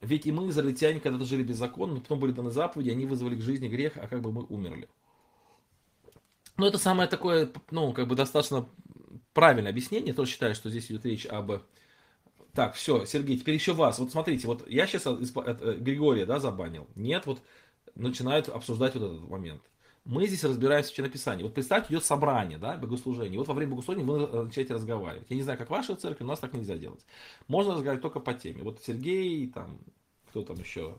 Ведь и мы, израильтяне, когда-то жили беззаконно, но потом были даны заповеди, они вызвали к жизни грех, а как бы мы умерли. Ну, это самое такое, ну, как бы достаточно правильное объяснение. Я тоже считаю, что здесь идет речь об... Так, все, Сергей, теперь еще вас. Вот смотрите, вот я сейчас э, Григория, да, забанил. Нет, вот начинают обсуждать вот этот момент. Мы здесь разбираемся в чинописании. Вот представьте, идет собрание, да, богослужение. Вот во время богослужения вы э, начинаете разговаривать. Я не знаю, как ваша церковь, у нас так нельзя делать. Можно разговаривать только по теме. Вот Сергей, там, кто там еще,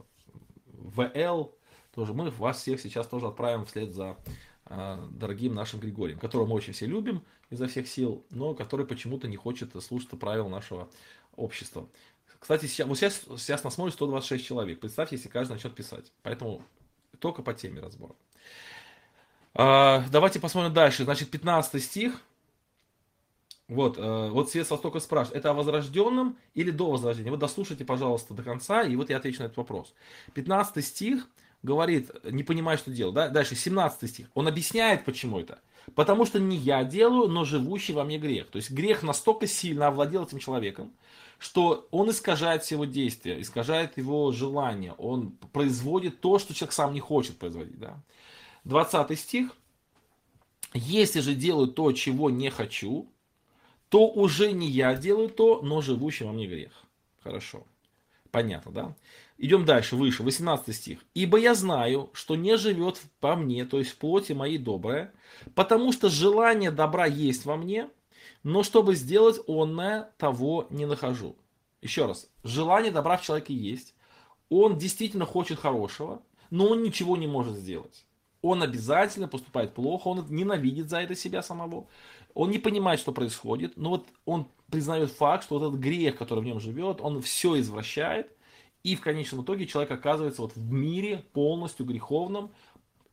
ВЛ, тоже мы вас всех сейчас тоже отправим вслед за дорогим нашим Григорием, которого мы очень все любим изо всех сил, но который почему-то не хочет слушать правил нашего общества. Кстати, сейчас, вот сейчас, сейчас нас смотрит 126 человек. Представьте, если каждый начнет писать. Поэтому только по теме разбора. А, давайте посмотрим дальше. Значит, 15 стих. Вот, э, вот Свет с Востока спрашивает, это о возрожденном или до возрождения? Вот дослушайте, пожалуйста, до конца, и вот я отвечу на этот вопрос. 15 стих говорит, не понимает, что делать. Да? Дальше, 17 стих. Он объясняет, почему это. Потому что не я делаю, но живущий во мне грех. То есть грех настолько сильно овладел этим человеком, что он искажает все его действия, искажает его желания. Он производит то, что человек сам не хочет производить. Да? 20 стих. Если же делаю то, чего не хочу, то уже не я делаю то, но живущий во мне грех. Хорошо. Понятно, да? Идем дальше, выше, 18 стих. «Ибо я знаю, что не живет по мне, то есть в плоти моей доброе, потому что желание добра есть во мне, но чтобы сделать онное, того не нахожу». Еще раз, желание добра в человеке есть, он действительно хочет хорошего, но он ничего не может сделать. Он обязательно поступает плохо, он ненавидит за это себя самого, он не понимает, что происходит, но вот он признает факт, что вот этот грех, который в нем живет, он все извращает, и в конечном итоге человек оказывается вот в мире полностью греховном,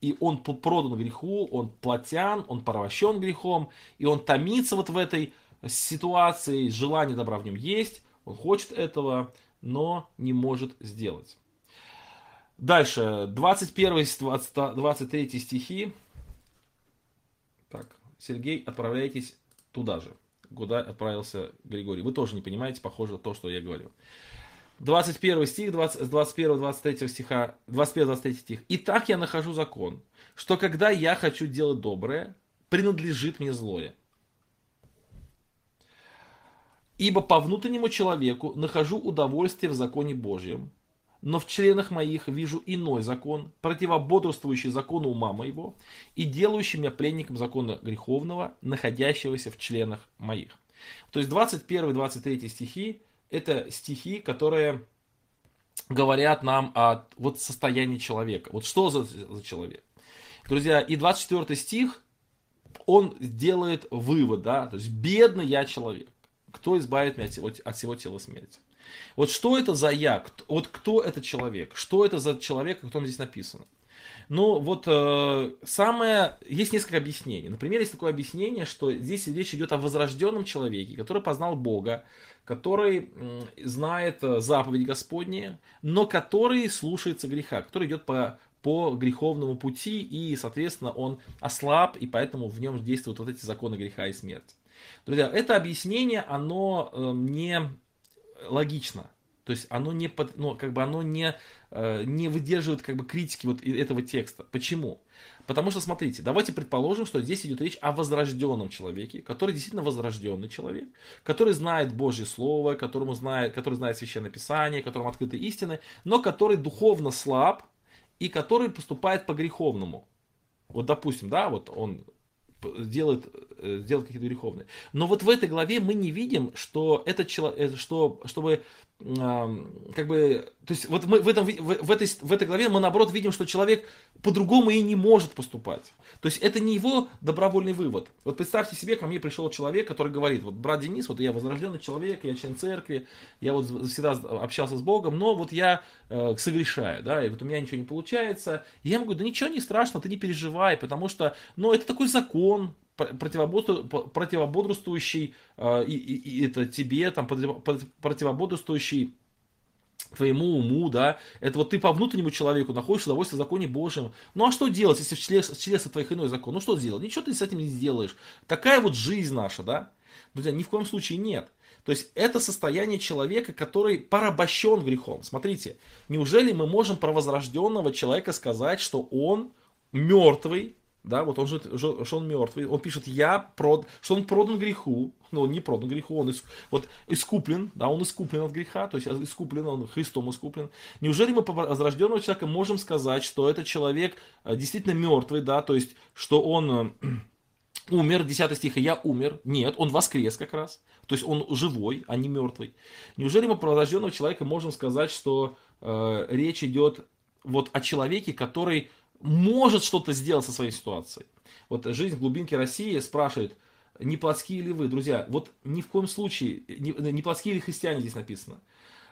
и он продан греху, он платян, он порабощен грехом, и он томится вот в этой ситуации, желание добра в нем есть, он хочет этого, но не может сделать. Дальше, 21 23 стихи. Так, Сергей, отправляйтесь туда же, куда отправился Григорий. Вы тоже не понимаете, похоже, то, что я говорю. 21 стих, 20, 21, 23 стиха, 21, 23 стих. «Итак я нахожу закон, что когда я хочу делать доброе, принадлежит мне злое. Ибо по внутреннему человеку нахожу удовольствие в законе Божьем, но в членах моих вижу иной закон, противободрствующий закону ума моего и делающий меня пленником закона греховного, находящегося в членах моих. То есть 21-23 стихи – это стихи, которые говорят нам о вот состоянии человека. Вот что за, за человек. Друзья, и 24 стих, он делает вывод, да, то есть бедный я человек. Кто избавит меня от, от всего тела смерти? Вот что это за я? Вот кто этот человек? Что это за человек, о котором здесь написано? Ну, вот э, самое... Есть несколько объяснений. Например, есть такое объяснение, что здесь речь идет о возрожденном человеке, который познал Бога, который э, знает заповеди Господни, но который слушается греха, который идет по, по греховному пути, и, соответственно, он ослаб, и поэтому в нем действуют вот эти законы греха и смерти. Друзья, это объяснение, оно э, не логично. То есть оно не, под, ну, как бы оно не, э, не выдерживает как бы критики вот этого текста. Почему? Потому что, смотрите, давайте предположим, что здесь идет речь о возрожденном человеке, который действительно возрожденный человек, который знает Божье Слово, которому знает, который знает Священное Писание, которому открыты истины, но который духовно слаб и который поступает по греховному. Вот, допустим, да, вот он делает, э, делает какие-то греховные. Но вот в этой главе мы не видим, что этот человек, э, что, чтобы как бы, то есть вот мы в, этом, в, этой, в этой главе мы наоборот видим, что человек по-другому и не может поступать. То есть это не его добровольный вывод. Вот представьте себе, ко мне пришел человек, который говорит, вот брат Денис, вот я возрожденный человек, я член церкви, я вот всегда общался с Богом, но вот я э, согрешаю, да, и вот у меня ничего не получается. И я ему говорю, да ничего не страшно, ты не переживай, потому что, ну, это такой закон, противободрствующий э, и, и, и это тебе, там, противободрствующий твоему уму, да, это вот ты по внутреннему человеку находишь удовольствие в законе Божьем. Ну а что делать, если в членстве твоих иной закон? Ну что сделать? Ничего ты с этим не сделаешь. Такая вот жизнь наша, да? Друзья, ни в коем случае нет. То есть это состояние человека, который порабощен грехом. Смотрите, неужели мы можем про возрожденного человека сказать, что он мертвый, да, вот он же, что он мертвый, он пишет, я прод, что он продан греху, но он не продан греху, он ис, вот искуплен, да, он искуплен от греха, то есть искуплен, он Христом искуплен. Неужели мы по возрожденного человека можем сказать, что этот человек э, действительно мертвый, да, то есть, что он э, умер, 10 стиха, я умер, нет, он воскрес как раз, то есть он живой, а не мертвый. Неужели мы про возрожденного человека можем сказать, что э, речь идет вот о человеке, который может что-то сделать со своей ситуацией. Вот жизнь в глубинке России спрашивает, не плотские ли вы, друзья? Вот ни в коем случае, не, не плотские ли христиане здесь написано.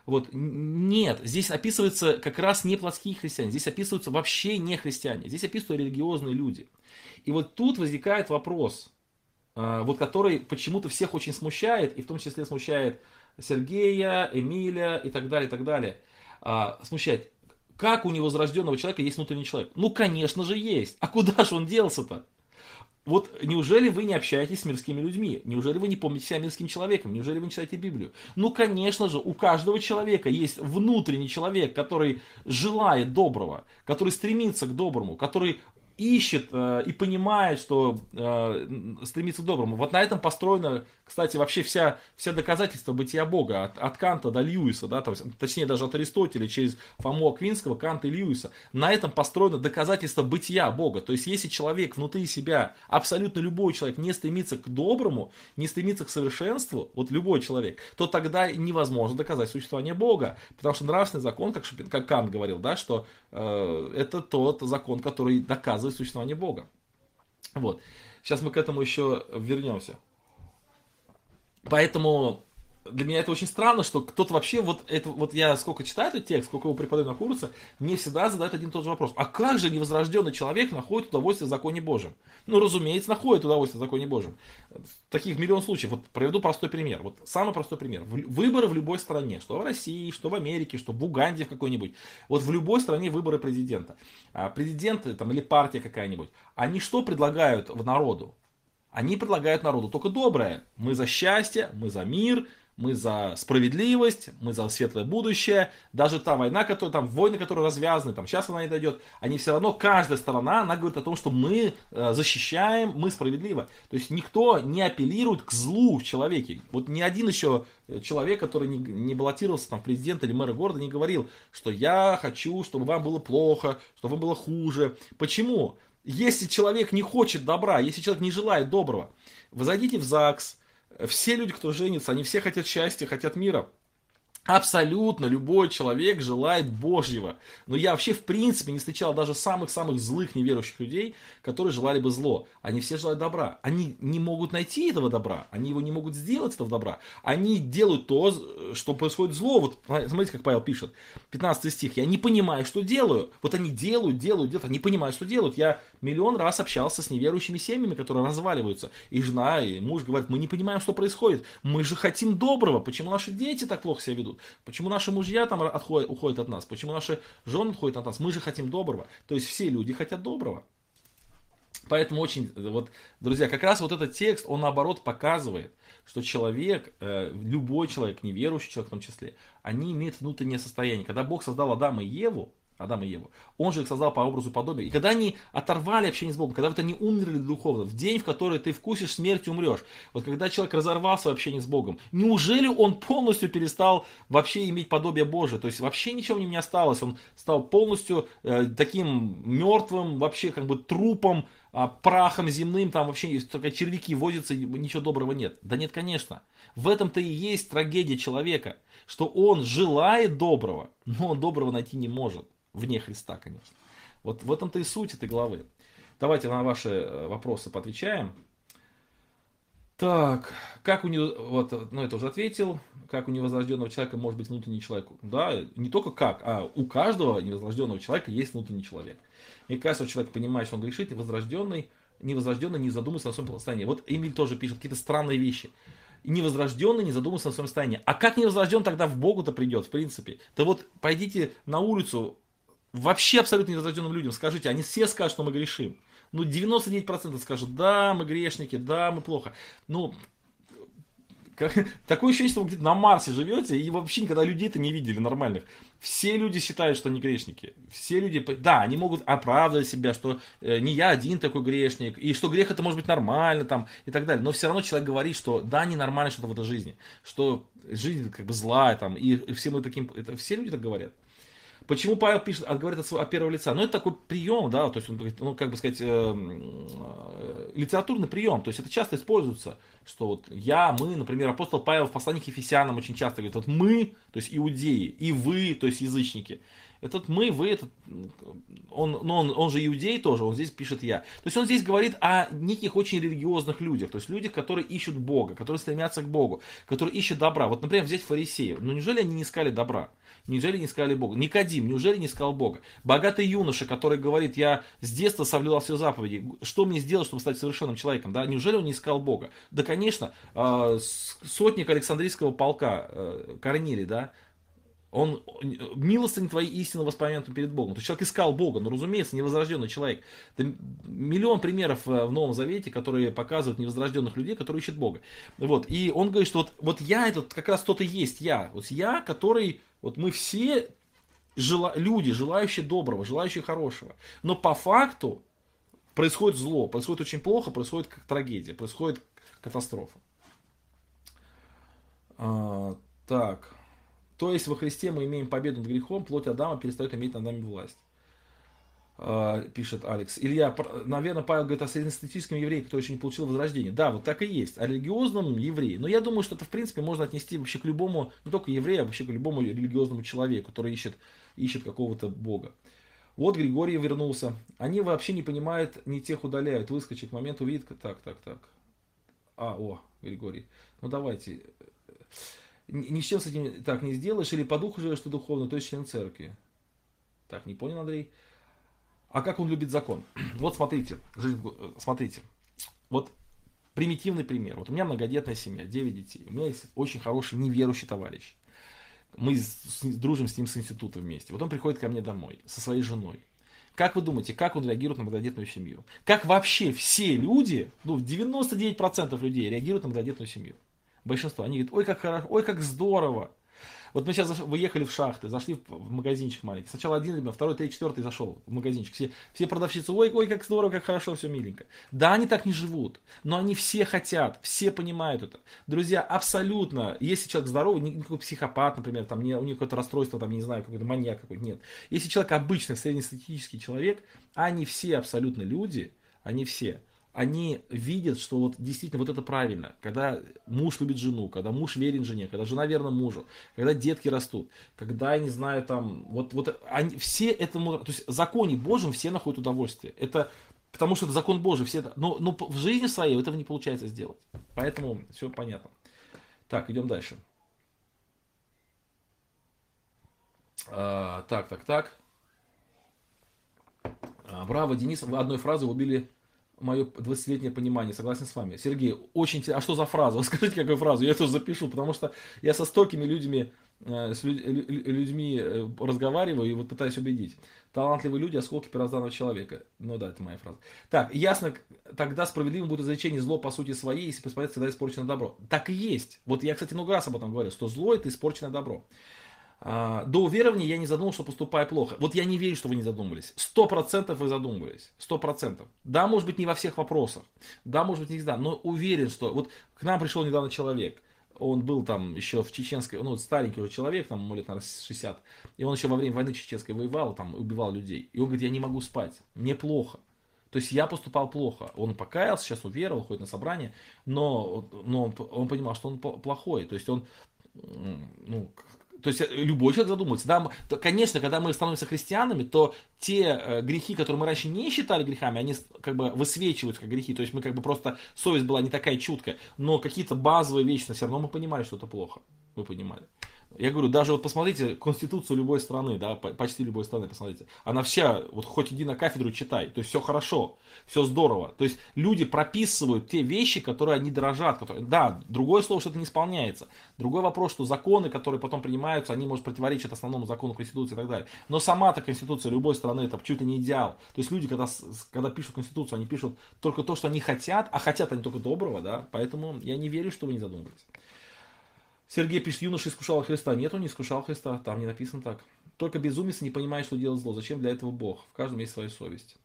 Вот, нет, здесь описывается как раз не плотские христиане, здесь описываются вообще не христиане, здесь описываются религиозные люди. И вот тут возникает вопрос, а, вот который почему-то всех очень смущает, и в том числе смущает Сергея, Эмиля и так далее, и так далее. А, смущает, как у невозрожденного человека есть внутренний человек? Ну, конечно же, есть. А куда же он делся-то? Вот неужели вы не общаетесь с мирскими людьми? Неужели вы не помните себя мирским человеком? Неужели вы не читаете Библию? Ну, конечно же, у каждого человека есть внутренний человек, который желает доброго, который стремится к доброму, который ищет э, и понимает, что э, стремится к доброму. Вот на этом построено, кстати, вообще вся, вся доказательство бытия Бога, от, от Канта до Льюиса, да, то есть, точнее даже от Аристотеля через Фому Аквинского, Канта и Льюиса. На этом построено доказательство бытия Бога. То есть если человек внутри себя, абсолютно любой человек, не стремится к доброму, не стремится к совершенству, вот любой человек, то тогда невозможно доказать существование Бога. Потому что нравственный закон, как, как Кант говорил, да, что это тот закон, который доказывает доказывает существование Бога. Вот. Сейчас мы к этому еще вернемся. Поэтому для меня это очень странно, что кто-то вообще, вот это, вот я сколько читаю этот текст, сколько его преподаю на курсе, мне всегда задают один и тот же вопрос. А как же невозрожденный человек находит удовольствие в законе Божьем? Ну, разумеется, находит удовольствие в законе Божьем. Таких миллион случаев. Вот приведу простой пример. Вот самый простой пример. Выборы в любой стране, что в России, что в Америке, что в Уганде в какой-нибудь. Вот в любой стране выборы президента. А президент там, или партия какая-нибудь, они что предлагают в народу? Они предлагают народу только доброе. Мы за счастье, мы за мир, мы за справедливость, мы за светлое будущее. Даже та война, которая, там, войны, которые развязаны, там, сейчас она не дойдет, они все равно, каждая сторона, она говорит о том, что мы э, защищаем, мы справедливо. То есть никто не апеллирует к злу в человеке. Вот ни один еще человек, который не, не баллотировался там президент или мэра города, не говорил, что я хочу, чтобы вам было плохо, чтобы вам было хуже. Почему? Если человек не хочет добра, если человек не желает доброго, вы зайдите в ЗАГС, все люди, кто женится, они все хотят счастья, хотят мира. Абсолютно любой человек желает Божьего. Но я вообще в принципе не встречал даже самых-самых злых неверующих людей, которые желали бы зло. Они все желают добра. Они не могут найти этого добра. Они его не могут сделать этого добра. Они делают то, что происходит зло. Вот смотрите, как Павел пишет. 15 стих. Я не понимаю, что делаю. Вот они делают, делают, делают. Они понимают, что делают. Я миллион раз общался с неверующими семьями, которые разваливаются. И жена, и муж говорят, мы не понимаем, что происходит. Мы же хотим доброго. Почему наши дети так плохо себя ведут? Почему наши мужья там отходят, уходят от нас? Почему наши жены уходят от нас? Мы же хотим доброго. То есть все люди хотят доброго. Поэтому очень, вот, друзья, как раз вот этот текст, он наоборот показывает, что человек, э, любой человек, неверующий человек в том числе, они имеют внутреннее состояние. Когда Бог создал Адама и Еву, Адам и Еву. Он же их создал по образу и подобию. И когда они оторвали общение с Богом, когда вот они умерли духовно, в день, в который ты вкусишь смерть, умрешь, вот когда человек разорвал свое общение с Богом, неужели он полностью перестал вообще иметь подобие Божие? То есть вообще ничего в нем не осталось, он стал полностью э, таким мертвым, вообще как бы трупом, э, прахом земным, там вообще только червяки возятся, ничего доброго нет. Да нет, конечно. В этом-то и есть трагедия человека, что он желает доброго, но он доброго найти не может вне Христа, конечно. Вот в этом-то и суть этой главы. Давайте на ваши э, вопросы поотвечаем. Так, как у него, вот, ну это уже ответил, как у невозрожденного человека может быть внутренний человек? Да, не только как, а у каждого невозрожденного человека есть внутренний человек. Мне кажется, человек понимает, что он грешит, и возрожденный, невозрожденный не задумывается о своем состоянии. Вот Эмиль тоже пишет какие-то странные вещи. Невозрожденный не задумывается о своем состоянии. А как невозрожден тогда в Богу-то придет, в принципе? Да вот пойдите на улицу, вообще абсолютно невозрожденным людям скажите, они все скажут, что мы грешим. Ну, 99% скажут, да, мы грешники, да, мы плохо. Ну, как, такое ощущение, что вы где-то на Марсе живете, и вообще никогда людей-то не видели нормальных. Все люди считают, что они грешники. Все люди, да, они могут оправдывать себя, что э, не я один такой грешник, и что грех это может быть нормально там и так далее. Но все равно человек говорит, что да, ненормально что-то в этой жизни, что жизнь как бы злая там, и, и все мы таким, это все люди так говорят. Почему Павел пишет, говорит от, от первого лица? Ну, это такой прием, да, то есть, он, ну, как бы сказать, э, э, литературный прием, то есть это часто используется, что вот я, мы, например, апостол Павел в послании к Ефесянам очень часто говорит, вот мы, то есть иудеи, и вы, то есть язычники. Этот мы, вы, этот, он, но ну, он, он же иудей тоже, он здесь пишет я. То есть он здесь говорит о неких очень религиозных людях, то есть людях, которые ищут Бога, которые стремятся к Богу, которые ищут добра. Вот, например, взять фарисеев. Ну неужели они не искали добра? Неужели не искали Бога? Никодим, неужели не искал Бога? Богатый юноша, который говорит, я с детства соблюдал все заповеди, что мне сделать, чтобы стать совершенным человеком? Да? Неужели он не искал Бога? Да, конечно, а, сотник Александрийского полка э, Корнилий, да, он милостыни твои истинно воспомянуты перед Богом. То есть человек искал Бога, но, разумеется, невозрожденный человек. Это миллион примеров э, в Новом Завете, которые показывают невозрожденных людей, которые ищут Бога. Вот. И он говорит, что вот, вот я этот как раз тот и есть я. Вот я, который вот мы все жела, люди, желающие доброго, желающие хорошего. Но по факту происходит зло, происходит очень плохо, происходит как трагедия, происходит катастрофа. А, так. То есть во Христе мы имеем победу над грехом, плоть Адама перестает иметь над нами власть. А, пишет Алекс. Илья, наверное, Павел говорит о среднестатистическом еврее, который еще не получил возрождение. Да, вот так и есть. О религиозном еврее. Но я думаю, что это, в принципе, можно отнести вообще к любому, не только еврею, а вообще к любому религиозному человеку, который ищет, ищет какого-то бога. Вот Григорий вернулся. Они вообще не понимают, не тех удаляют. Выскочит момент увидит. Так, так, так. А, о, Григорий. Ну давайте. Ни с чем с этим так не сделаешь, или по духу живешь, что духовно, то есть член церкви. Так, не понял, Андрей. А как он любит закон? Вот смотрите, э, смотрите. Вот примитивный пример. Вот у меня многодетная семья, 9 детей. У меня есть очень хороший неверующий товарищ. Мы с, дружим с ним с института вместе. Вот он приходит ко мне домой со своей женой. Как вы думаете, как он реагирует на многодетную семью? Как вообще все люди, ну 99% людей реагируют на многодетную семью? Большинство. Они говорят, ой, как хорошо, ой, как здорово. Вот мы сейчас выехали в шахты, зашли в магазинчик маленький. Сначала один ребенок, второй, третий, четвертый зашел в магазинчик. Все, все продавщицы, ой, ой, как здорово, как хорошо, все миленько. Да, они так не живут, но они все хотят, все понимают это. Друзья, абсолютно, если человек здоровый, никакой психопат, например, там, не, у него какое-то расстройство, там, не знаю, какой-то маньяк какой-то, нет. Если человек обычный, среднестатистический человек, они все абсолютно люди, они все они видят, что вот действительно вот это правильно, когда муж любит жену, когда муж верен жене, когда жена верна мужу, когда детки растут, когда, я не знаю, там, вот, вот они, все этому, то есть в законе Божьем все находят удовольствие. Это потому что это закон Божий, все это, но, но в жизни своей этого не получается сделать. Поэтому все понятно. Так, идем дальше. А, так, так, так. А, браво, Денис, одной фразой убили мое 20-летнее понимание, согласен с вами. Сергей, очень. А что за фраза? Скажите, какую фразу? Я тоже запишу, потому что я со столькими людьми, э, с людьми э, разговариваю и вот пытаюсь убедить. Талантливые люди, осколки первозданного человека. Ну да, это моя фраза. Так, ясно, тогда справедливым будет изречение зло по сути своей, если посмотреть, когда испорчено добро. Так и есть. Вот я, кстати, много раз об этом говорил, что зло это испорченное добро. А, до уверования я не задумался, что поступаю плохо. Вот я не верю, что вы не задумались. Сто процентов вы задумывались. Сто процентов. Да, может быть, не во всех вопросах. Да, может быть, не всегда. Но уверен, что... Вот к нам пришел недавно человек. Он был там еще в чеченской... Ну, старенький уже человек, там, лет, наверное, 60. И он еще во время войны чеченской воевал, там, убивал людей. И он говорит, я не могу спать. Мне плохо. То есть я поступал плохо. Он покаялся, сейчас уверовал, ходит на собрание, но, но он понимал, что он плохой. То есть он, ну, то есть э, любой человек задумывается. Да, то, конечно, когда мы становимся христианами, то те э, грехи, которые мы раньше не считали грехами, они как бы высвечиваются как грехи. То есть мы как бы просто совесть была не такая чуткая, но какие-то базовые вещи, все равно мы понимали, что это плохо. Мы понимали. Я говорю, даже вот посмотрите конституцию любой страны, да, почти любой страны, посмотрите. Она вся, вот хоть иди на кафедру читай, то есть все хорошо, все здорово. То есть люди прописывают те вещи, которые они дорожат. Которые, да, другое слово, что это не исполняется. Другой вопрос, что законы, которые потом принимаются, они, может, противоречат основному закону Конституции и так далее. Но сама-то Конституция любой страны, это чуть ли не идеал. То есть люди, когда, когда пишут Конституцию, они пишут только то, что они хотят, а хотят они только доброго, да, поэтому я не верю, что вы не задумывались. Сергей пишет, юноша искушал Христа. Нет, он не искушал Христа, там не написано так. Только безумец не понимает, что делать зло. Зачем для этого Бог? В каждом есть своя совесть.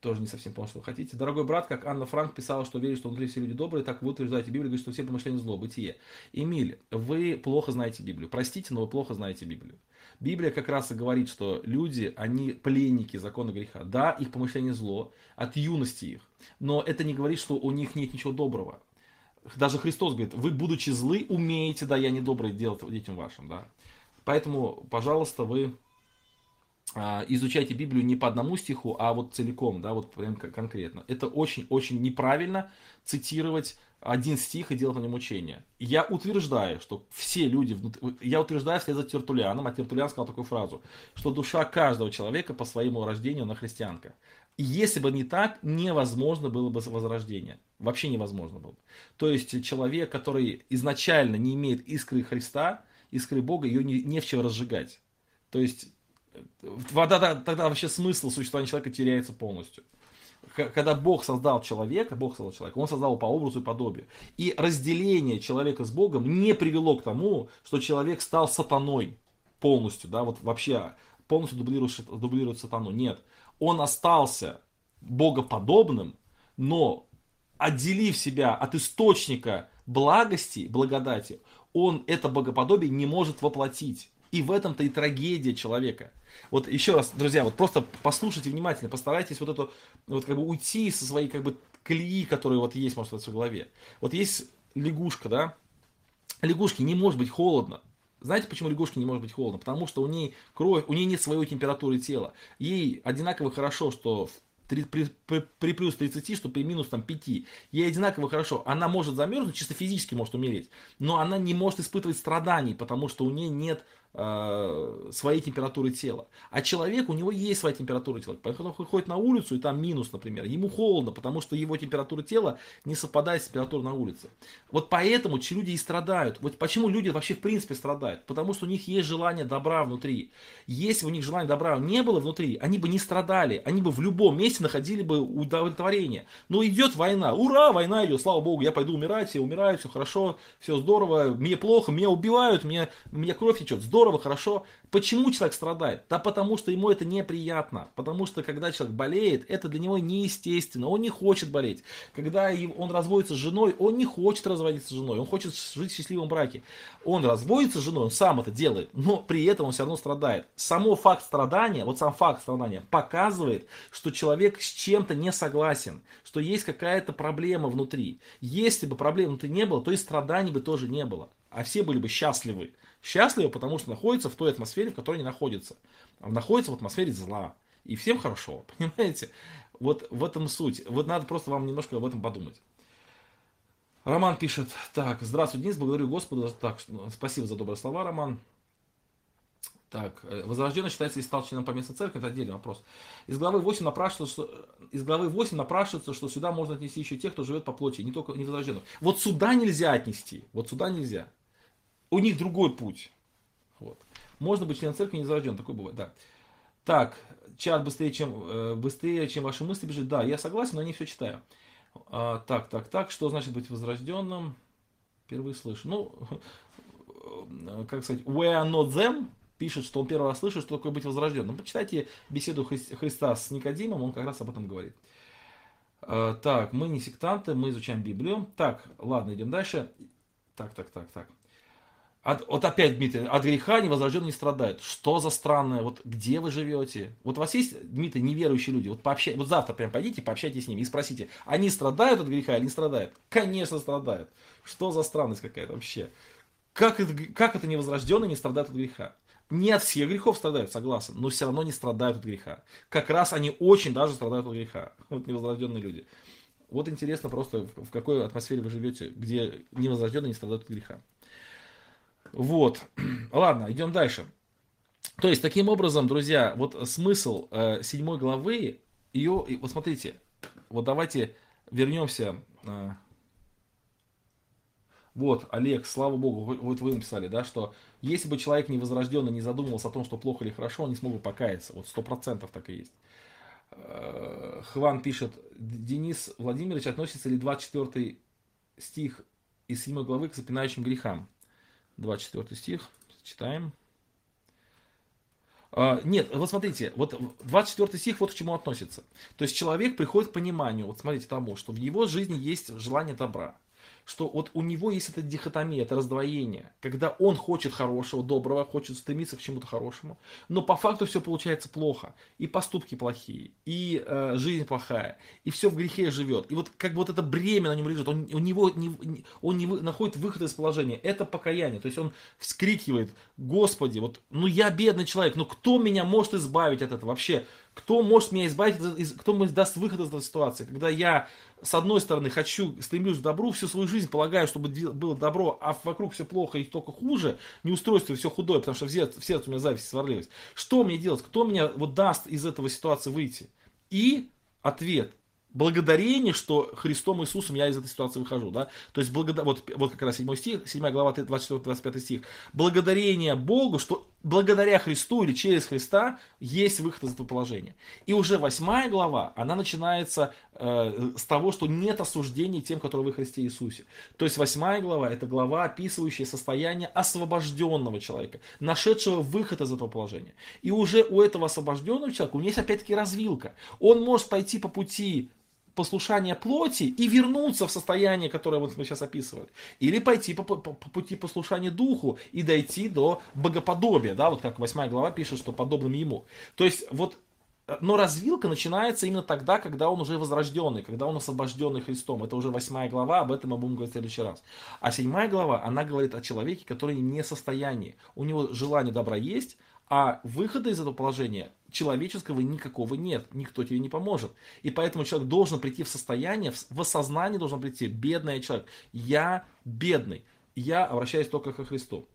Тоже не совсем понял, что вы хотите. Дорогой брат, как Анна Франк писала, что верит, что внутри все люди добрые, так вы утверждаете Библию, говорит, что все помышления зло, бытие. Эмиль, вы плохо знаете Библию. Простите, но вы плохо знаете Библию. Библия как раз и говорит, что люди, они пленники закона греха. Да, их помышление зло, от юности их. Но это не говорит, что у них нет ничего доброго даже Христос говорит, вы, будучи злы, умеете, да, я недобрый делать детям вашим, да. Поэтому, пожалуйста, вы а, изучайте Библию не по одному стиху, а вот целиком, да, вот прям конкретно. Это очень-очень неправильно цитировать один стих и делать на нем учение. Я утверждаю, что все люди, я утверждаю вслед за Тертулианом, а Тертулиан сказал такую фразу, что душа каждого человека по своему рождению на христианка. И если бы не так, невозможно было бы возрождение. Вообще невозможно было. То есть человек, который изначально не имеет искры Христа, искры Бога, ее не, не в чем разжигать. То есть тогда, тогда вообще смысл существования человека теряется полностью. Когда Бог создал человека, Бог создал человека, Он создал по образу и подобию. И разделение человека с Богом не привело к тому, что человек стал сатаной полностью, да, вот вообще полностью дублирует, дублирует сатану. Нет он остался богоподобным, но отделив себя от источника благости, благодати, он это богоподобие не может воплотить. И в этом-то и трагедия человека. Вот еще раз, друзья, вот просто послушайте внимательно, постарайтесь вот эту, вот как бы уйти со своей как бы колеи, которые вот есть, может, в голове. Вот есть лягушка, да, лягушке не может быть холодно, знаете, почему лягушке не может быть холодно? Потому что у ней кровь, у нее нет своей температуры тела. Ей одинаково хорошо, что при, при, при плюс 30, что при минус там, 5. Ей одинаково хорошо. Она может замерзнуть, чисто физически может умереть, но она не может испытывать страданий, потому что у нее нет Э, своей температуры тела. А человек, у него есть своя температура тела. Поэтому он выходит на улицу, и там минус, например. Ему холодно, потому что его температура тела не совпадает с температурой на улице. Вот поэтому люди и страдают. Вот почему люди вообще в принципе страдают? Потому что у них есть желание добра внутри. Если у них желания добра не было внутри, они бы не страдали. Они бы в любом месте находили бы удовлетворение. Но идет война. Ура, война идет. Слава богу, я пойду умирать, все умирают, все хорошо, все здорово. Мне плохо, меня убивают, мне, меня кровь течет. Здорово здорово, хорошо. Почему человек страдает? Да потому что ему это неприятно. Потому что когда человек болеет, это для него неестественно. Он не хочет болеть. Когда он разводится с женой, он не хочет разводиться с женой. Он хочет жить в счастливом браке. Он разводится с женой, он сам это делает, но при этом он все равно страдает. Само факт страдания, вот сам факт страдания показывает, что человек с чем-то не согласен, что есть какая-то проблема внутри. Если бы проблем внутри не было, то и страданий бы тоже не было. А все были бы счастливы. Счастливы, потому что находятся в той атмосфере, в которой они находятся. Находятся в атмосфере зла. И всем хорошо, понимаете? Вот в этом суть. Вот надо просто вам немножко об этом подумать. Роман пишет, так, здравствуй, Денис, благодарю Господа. Так, спасибо за добрые слова, Роман. Так, э, возрожденный считается, если стал членом поместной церкви, это отдельный вопрос. Из главы 8 напрашивается, что, из главы 8 напрашивается, что сюда можно отнести еще тех, кто живет по плоти, не только не возрожденных. Вот сюда нельзя отнести, вот сюда нельзя. У них другой путь. Вот. Можно быть членом церкви не зарожден, такое бывает, да. Так, чат быстрее, чем, э, быстрее, чем ваши мысли бежит. Да, я согласен, но не все читаю. А, так, так, так, что значит быть возрожденным? Впервые слышу. Ну, как сказать, we are not them, пишет, что он первый раз слышит, что такое быть возрожденным. Почитайте беседу Христа с Никодимом, он как раз об этом говорит. А, так, мы не сектанты, мы изучаем Библию. Так, ладно, идем дальше. Так, так, так, так. От, вот опять, Дмитрий, от греха невозрожденный не страдает. Что за странное? Вот где вы живете? Вот у вас есть, Дмитрий, неверующие люди? Вот, пообщай, вот завтра прям пойдите, пообщайтесь с ними и спросите, они страдают от греха или не страдают? Конечно, страдают. Что за странность какая-то вообще? Как это, как это невозрожденные не страдают от греха? Не от всех грехов страдают, согласен, но все равно не страдают от греха. Как раз они очень даже страдают от греха. Вот невозрожденные люди. Вот интересно просто, в какой атмосфере вы живете, где невозрожденные не страдают от греха. Вот. Ладно, идем дальше. То есть, таким образом, друзья, вот смысл э, седьмой главы, ее, вот смотрите, вот давайте вернемся. Э, вот, Олег, слава богу, вот вы написали, да, что если бы человек не возрожденный не задумывался о том, что плохо или хорошо, он не смог бы покаяться. Вот сто процентов так и есть. Э, Хван пишет, Денис Владимирович, относится ли 24 стих из 7 главы к запинающим грехам? 24 стих, читаем. А, нет, вот смотрите, вот 24 стих вот к чему относится. То есть человек приходит к пониманию, вот смотрите тому, что в его жизни есть желание добра, что вот у него есть эта дихотомия, это раздвоение, когда он хочет хорошего, доброго, хочет стремиться к чему-то хорошему, но по факту все получается плохо, и поступки плохие, и э, жизнь плохая, и все в грехе живет, и вот как бы вот это бремя на нем лежит, он, у него не, он не находит выход из положения, это покаяние, то есть он вскрикивает, Господи, вот, ну я бедный человек, ну кто меня может избавить от этого вообще? Кто может меня избавить, кто мне даст выход из этой ситуации, когда я с одной стороны, хочу, стремлюсь к добру, всю свою жизнь полагаю, чтобы было добро, а вокруг все плохо и только хуже, неустройство все худое, потому что в сердце, у меня зависть сварливость. Что мне делать? Кто меня вот даст из этого ситуации выйти? И ответ – благодарение, что Христом Иисусом я из этой ситуации выхожу, да, то есть благодар... вот, вот как раз 7 стих, 7 глава 24-25 стих, благодарение Богу, что благодаря Христу или через Христа есть выход из этого положения. И уже 8 глава, она начинается э, с того, что нет осуждений тем, которые в Христе Иисусе. То есть 8 глава это глава, описывающая состояние освобожденного человека, нашедшего выход из этого положения. И уже у этого освобожденного человека у него есть опять-таки развилка. Он может пойти по пути послушания плоти и вернуться в состояние, которое вот мы сейчас описывали. Или пойти по, по, по пути послушания духу и дойти до богоподобия, да, вот как 8 глава пишет, что подобным ему. То есть вот но развилка начинается именно тогда, когда он уже возрожденный, когда он освобожденный Христом. Это уже восьмая глава, об этом мы будем говорить в следующий раз. А седьмая глава, она говорит о человеке, который не в состоянии. У него желание добра есть, а выхода из этого положения человеческого никакого нет. Никто тебе не поможет. И поэтому человек должен прийти в состояние, в осознание должен прийти. Бедный человек. Я бедный. Я обращаюсь только ко Христу.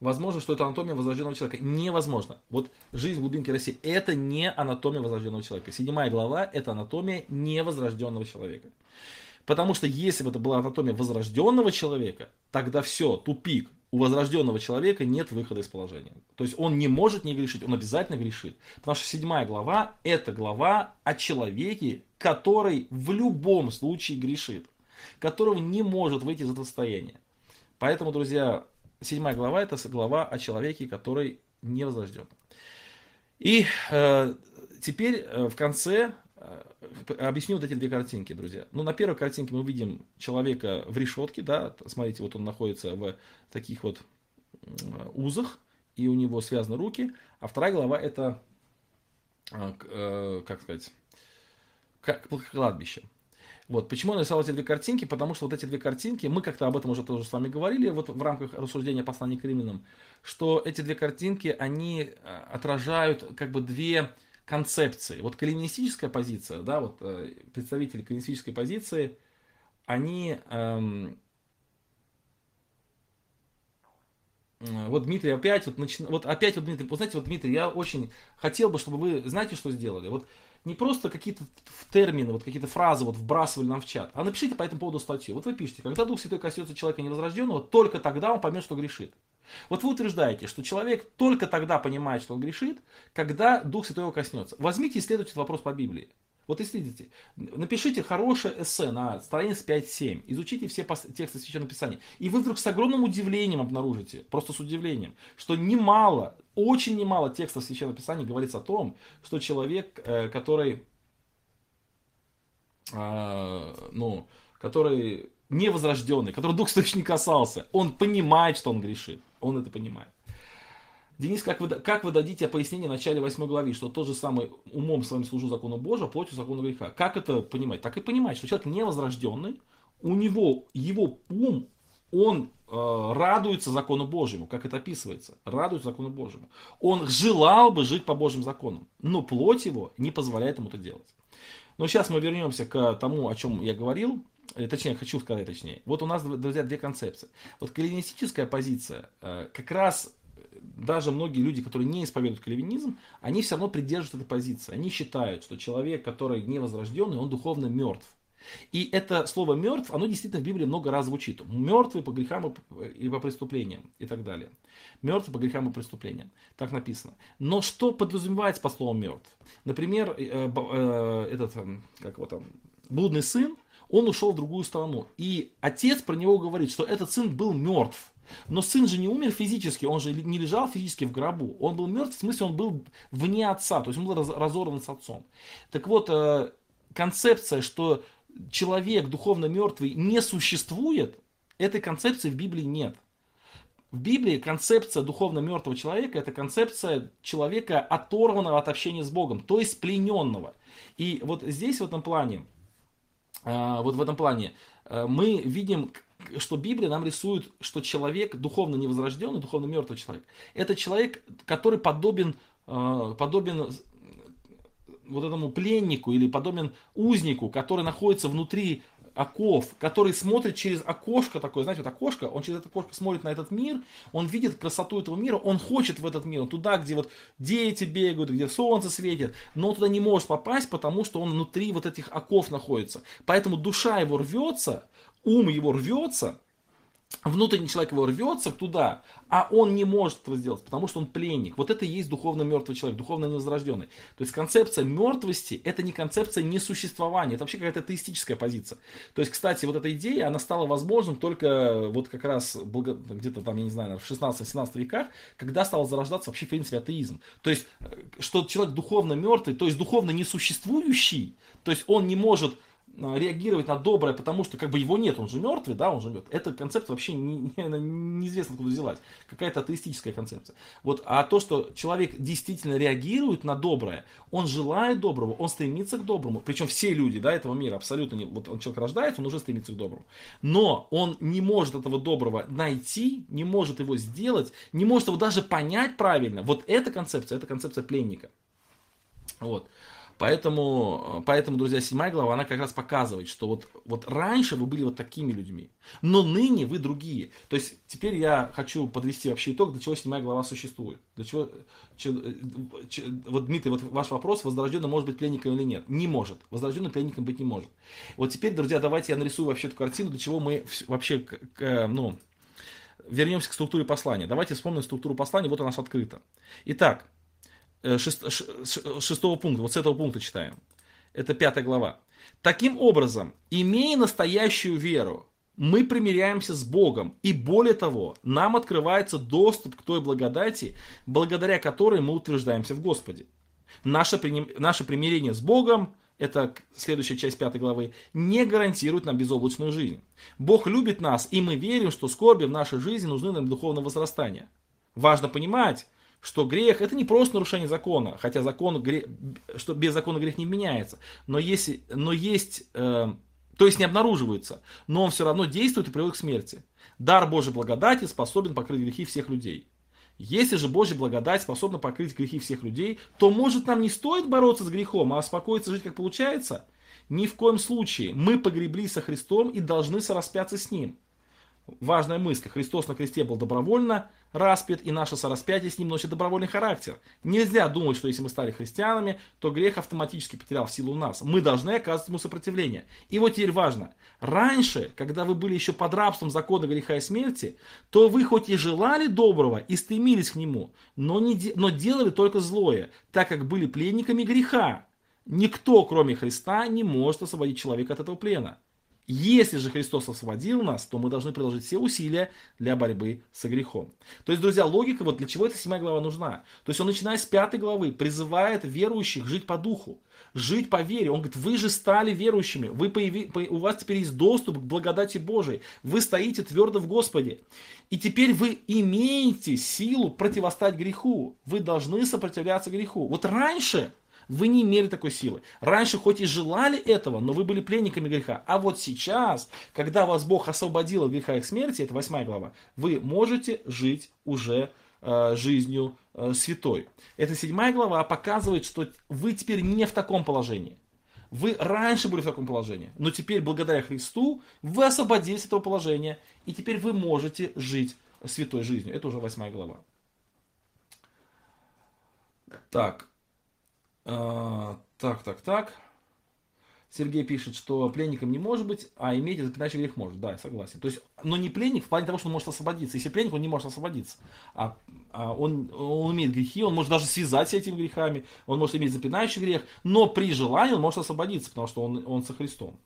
Возможно, что это анатомия возрожденного человека. Невозможно. Вот жизнь в глубинке России – это не анатомия возрожденного человека. Седьмая глава – это анатомия невозрожденного человека. Потому что если бы это была анатомия возрожденного человека, тогда все, тупик у возрожденного человека нет выхода из положения. То есть он не может не грешить, он обязательно грешит. Потому что седьмая глава – это глава о человеке, который в любом случае грешит, которого не может выйти из этого состояния. Поэтому, друзья, седьмая глава – это глава о человеке, который не возрожден. И э, теперь э, в конце объясню вот эти две картинки, друзья. Ну, на первой картинке мы видим человека в решетке, да, смотрите, вот он находится в таких вот узах, и у него связаны руки, а вторая глава это, э, э, как сказать, как кладбище. Вот. Почему я нарисовал эти две картинки? Потому что вот эти две картинки, мы как-то об этом уже тоже с вами говорили, вот в рамках рассуждения послания к римлянам, что эти две картинки, они отражают как бы две концепции. Вот калинистическая позиция, да, вот э, представители калинистической позиции, они эм, вот Дмитрий опять вот начи... вот опять вот Дмитрий, вот знаете, вот Дмитрий, я очень хотел бы, чтобы вы знаете, что сделали. Вот не просто какие-то термины, вот какие-то фразы вот вбрасывали нам в чат, а напишите по этому поводу статью. Вот вы пишете, когда Дух Святой коснется человека невозрожденного, только тогда он поймет, что грешит. Вот вы утверждаете, что человек только тогда понимает, что он грешит, когда Дух Святой его коснется. Возьмите и исследуйте вопрос по Библии. Вот исследуйте. Напишите хорошее эссе на странице 5-7. Изучите все тексты Священного Писания. И вы вдруг с огромным удивлением обнаружите, просто с удивлением, что немало, очень немало текстов Священного Писания говорится о том, что человек, э, который, а, ну, который невозрожденный, который Дух Святой не касался, он понимает, что он грешит. Он это понимает. Денис, как вы, как вы дадите пояснение в начале 8 главы, что тот же самый умом своим служу закону Божия, плотью закону греха? Как это понимать? Так и понимать, что человек невозрожденный, у него, его ум, он э, радуется закону Божьему, как это описывается, радуется закону Божьему. Он желал бы жить по Божьим законам, но плоть его не позволяет ему это делать. Но сейчас мы вернемся к тому, о чем я говорил, точнее, хочу сказать точнее. Вот у нас, друзья, две концепции. Вот кальвинистическая позиция, э, как раз э, даже многие люди, которые не исповедуют кальвинизм, они все равно придерживаются этой позиции. Они считают, что человек, который не возрожденный, он духовно мертв. И это слово мертв, оно действительно в Библии много раз звучит. Мертвый по грехам и по преступлениям и так далее. Мертвый по грехам и преступлениям. Так написано. Но что подразумевается по слову мертв? Например, этот, как его там, блудный сын, он ушел в другую страну. И отец про него говорит, что этот сын был мертв. Но сын же не умер физически, он же не лежал физически в гробу. Он был мертв, в смысле он был вне отца, то есть он был разорван с отцом. Так вот, э, концепция, что человек духовно мертвый не существует, этой концепции в Библии нет. В Библии концепция духовно мертвого человека – это концепция человека, оторванного от общения с Богом, то есть плененного. И вот здесь в этом плане, вот в этом плане. Э, мы видим, что Библия нам рисует, что человек духовно невозрожденный, духовно мертвый человек, это человек, который подобен, э, подобен вот этому пленнику или подобен узнику, который находится внутри оков, который смотрит через окошко такое, знаете, вот окошко, он через это окошко смотрит на этот мир, он видит красоту этого мира, он хочет в этот мир, он туда, где вот дети бегают, где солнце светит, но он туда не может попасть, потому что он внутри вот этих оков находится. Поэтому душа его рвется, ум его рвется, внутренний человек его рвется туда, а он не может этого сделать, потому что он пленник. Вот это и есть духовно мертвый человек, духовно невозрожденный. То есть концепция мертвости – это не концепция несуществования, это вообще какая-то теистическая позиция. То есть, кстати, вот эта идея, она стала возможным только вот как раз где-то там, я не знаю, в 16-17 веках, когда стал зарождаться вообще, в принципе, атеизм. То есть, э, что человек духовно мертвый, то есть духовно несуществующий, то есть он не может реагировать на доброе, потому что как бы его нет, он же мертвый, да, он живет. Эта концепция вообще не, не, неизвестно откуда взялась. Какая-то атеистическая концепция. Вот, а то, что человек действительно реагирует на доброе, он желает доброго, он стремится к доброму. Причем все люди да, этого мира абсолютно не... Вот он человек рождается, он уже стремится к доброму. Но он не может этого доброго найти, не может его сделать, не может его даже понять правильно. Вот эта концепция, это концепция пленника. Вот. Поэтому, поэтому, друзья, седьмая глава, она как раз показывает, что вот, вот раньше вы были вот такими людьми, но ныне вы другие. То есть теперь я хочу подвести вообще итог, для чего седьмая глава существует. Для чего, че, че, вот, Дмитрий, вот ваш вопрос, возрожденный может быть пленником или нет? Не может. Возрожденный пленником быть не может. Вот теперь, друзья, давайте я нарисую вообще эту картину, для чего мы вообще, к, ну, вернемся к структуре послания. Давайте вспомним структуру послания, вот у нас открыта. Итак, Э, шестого пункта, вот с этого пункта читаем. Это пятая глава. Таким образом, имея настоящую веру, мы примиряемся с Богом, и более того, нам открывается доступ к той благодати, благодаря которой мы утверждаемся в Господе. Наше, наше примирение с Богом, это следующая часть пятой главы, не гарантирует нам безоблачную жизнь. Бог любит нас, и мы верим, что скорби в нашей жизни нужны нам духовное возрастание. Важно понимать, что грех это не просто нарушение закона, хотя закон, грех, что без закона грех не меняется, но, если, но есть, э, то есть не обнаруживается, но он все равно действует и приводит к смерти. Дар Божьей благодати способен покрыть грехи всех людей. Если же Божья благодать способна покрыть грехи всех людей, то может нам не стоит бороться с грехом, а успокоиться жить как получается? Ни в коем случае. Мы погребли со Христом и должны сораспяться с Ним. Важная мысль. Христос на кресте был добровольно распят, и наше сораспятие с ним носит добровольный характер. Нельзя думать, что если мы стали христианами, то грех автоматически потерял силу нас. Мы должны оказывать ему сопротивление. И вот теперь важно. Раньше, когда вы были еще под рабством закона греха и смерти, то вы хоть и желали доброго и стремились к нему, но, не, но делали только злое, так как были пленниками греха. Никто, кроме Христа, не может освободить человека от этого плена. Если же Христос освободил нас, то мы должны приложить все усилия для борьбы со грехом. То есть, друзья, логика, вот для чего эта седьмая глава нужна? То есть он, начиная с пятой главы, призывает верующих жить по духу, жить по вере. Он говорит, вы же стали верующими, вы появи, у вас теперь есть доступ к благодати Божией, вы стоите твердо в Господе. И теперь вы имеете силу противостать греху. Вы должны сопротивляться греху. Вот раньше вы не имели такой силы. Раньше хоть и желали этого, но вы были пленниками греха. А вот сейчас, когда вас Бог освободил от греха и смерти, это восьмая глава, вы можете жить уже э, жизнью э, святой. Эта седьмая глава показывает, что вы теперь не в таком положении. Вы раньше были в таком положении, но теперь, благодаря Христу, вы освободились от этого положения, и теперь вы можете жить святой жизнью. Это уже восьмая глава. Так, так, так, так. Сергей пишет, что пленником не может быть, а иметь иначе грех может. Да, я согласен. То есть, но не пленник в плане того, что он может освободиться. Если пленник, он не может освободиться. А, а он, он имеет грехи, он может даже связать с этими грехами, он может иметь запинающий грех, но при желании он может освободиться, потому что он, он со Христом.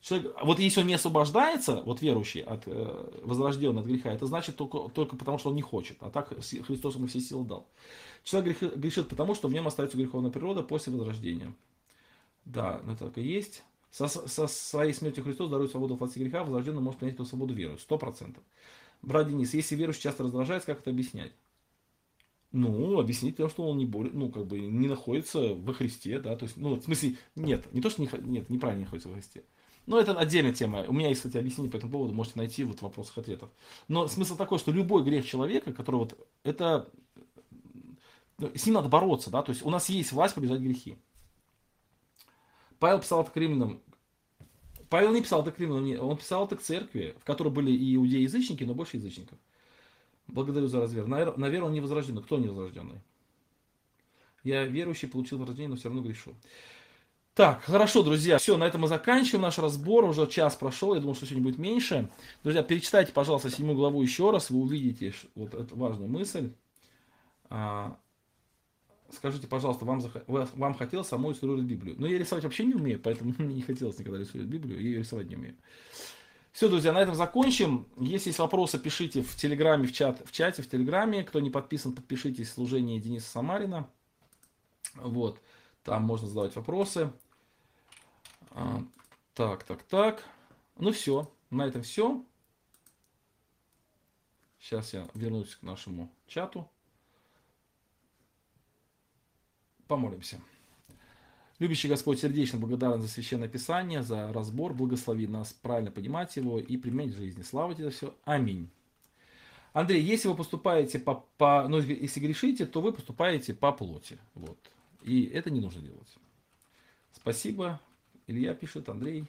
Человек, вот если он не освобождается, вот верующий, от, э, возрожденный от греха, это значит только, только потому, что он не хочет. А так Христос ему все силы дал. Человек грешит потому, что в нем остается греховная природа после возрождения. Да, это так и есть. Со, со своей смертью Христос дарует свободу от греха, возрожденный может принять эту свободу веру. Сто процентов. Брат Денис, если верующий часто раздражается, как это объяснять? Ну, объяснить тем, что он не борет, ну, как бы не находится во Христе, да, то есть, ну, в смысле, нет, не то, что не, нет, неправильно не находится во Христе. Но это отдельная тема. У меня есть, кстати, объяснение по этому поводу, можете найти вот в вопросах ответов. Но смысл такой, что любой грех человека, который вот, это, ну, с ним надо бороться, да, то есть у нас есть власть побеждать грехи. Павел писал это к римлянам. Павел не писал это к римлянам, он писал это к церкви, в которой были и иудеи-язычники, но больше язычников. Благодарю за развер. Наверное, он не возрожденный. Кто не возрожденный? Я верующий, получил возрождение, но все равно грешу. Так, хорошо, друзья, все, на этом мы заканчиваем наш разбор, уже час прошел, я думаю, что сегодня будет меньше. Друзья, перечитайте, пожалуйста, седьмую главу еще раз, вы увидите вот эту важную мысль. Скажите, пожалуйста, вам, вам хотелось самой иллюстрировать Библию? Но ну, я рисовать вообще не умею, поэтому мне не хотелось никогда рисовать Библию, я ее рисовать не умею. Все, друзья, на этом закончим. Если есть вопросы, пишите в Телеграме, в, чат, в чате, в Телеграме. Кто не подписан, подпишитесь. Служение Дениса Самарина. Вот. Там можно задавать вопросы. А, так, так, так. Ну все. На этом все. Сейчас я вернусь к нашему чату. Помолимся. Любящий Господь, сердечно благодарен за Священное Писание, за разбор. Благослови нас правильно понимать его и применять в жизни. Слава тебе за все. Аминь. Андрей, если вы поступаете по, по ну, если грешите, то вы поступаете по плоти. Вот. И это не нужно делать. Спасибо. Илья пишет, Андрей.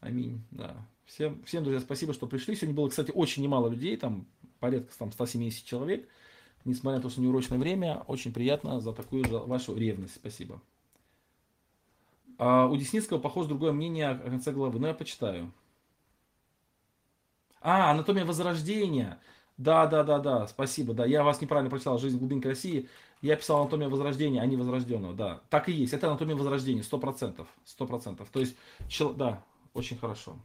Аминь. Да. Всем, всем, друзья, спасибо, что пришли. Сегодня было, кстати, очень немало людей, там порядка там, 170 человек. Несмотря на то, что неурочное время, очень приятно за такую же вашу ревность. Спасибо. А у Десницкого, похоже, другое мнение о конце главы. Но я почитаю. А, анатомия возрождения. Да, да, да, да, спасибо. Да, я вас неправильно прочитал. Жизнь глубинка России. Я писал анатомия возрождения, а не возрожденного. Да, так и есть. Это анатомия возрождения, сто процентов. Сто процентов. То есть, да, очень хорошо.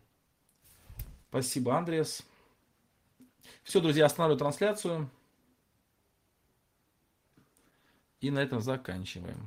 Спасибо, Андреас. Все, друзья, останавливаю трансляцию. И на этом заканчиваем.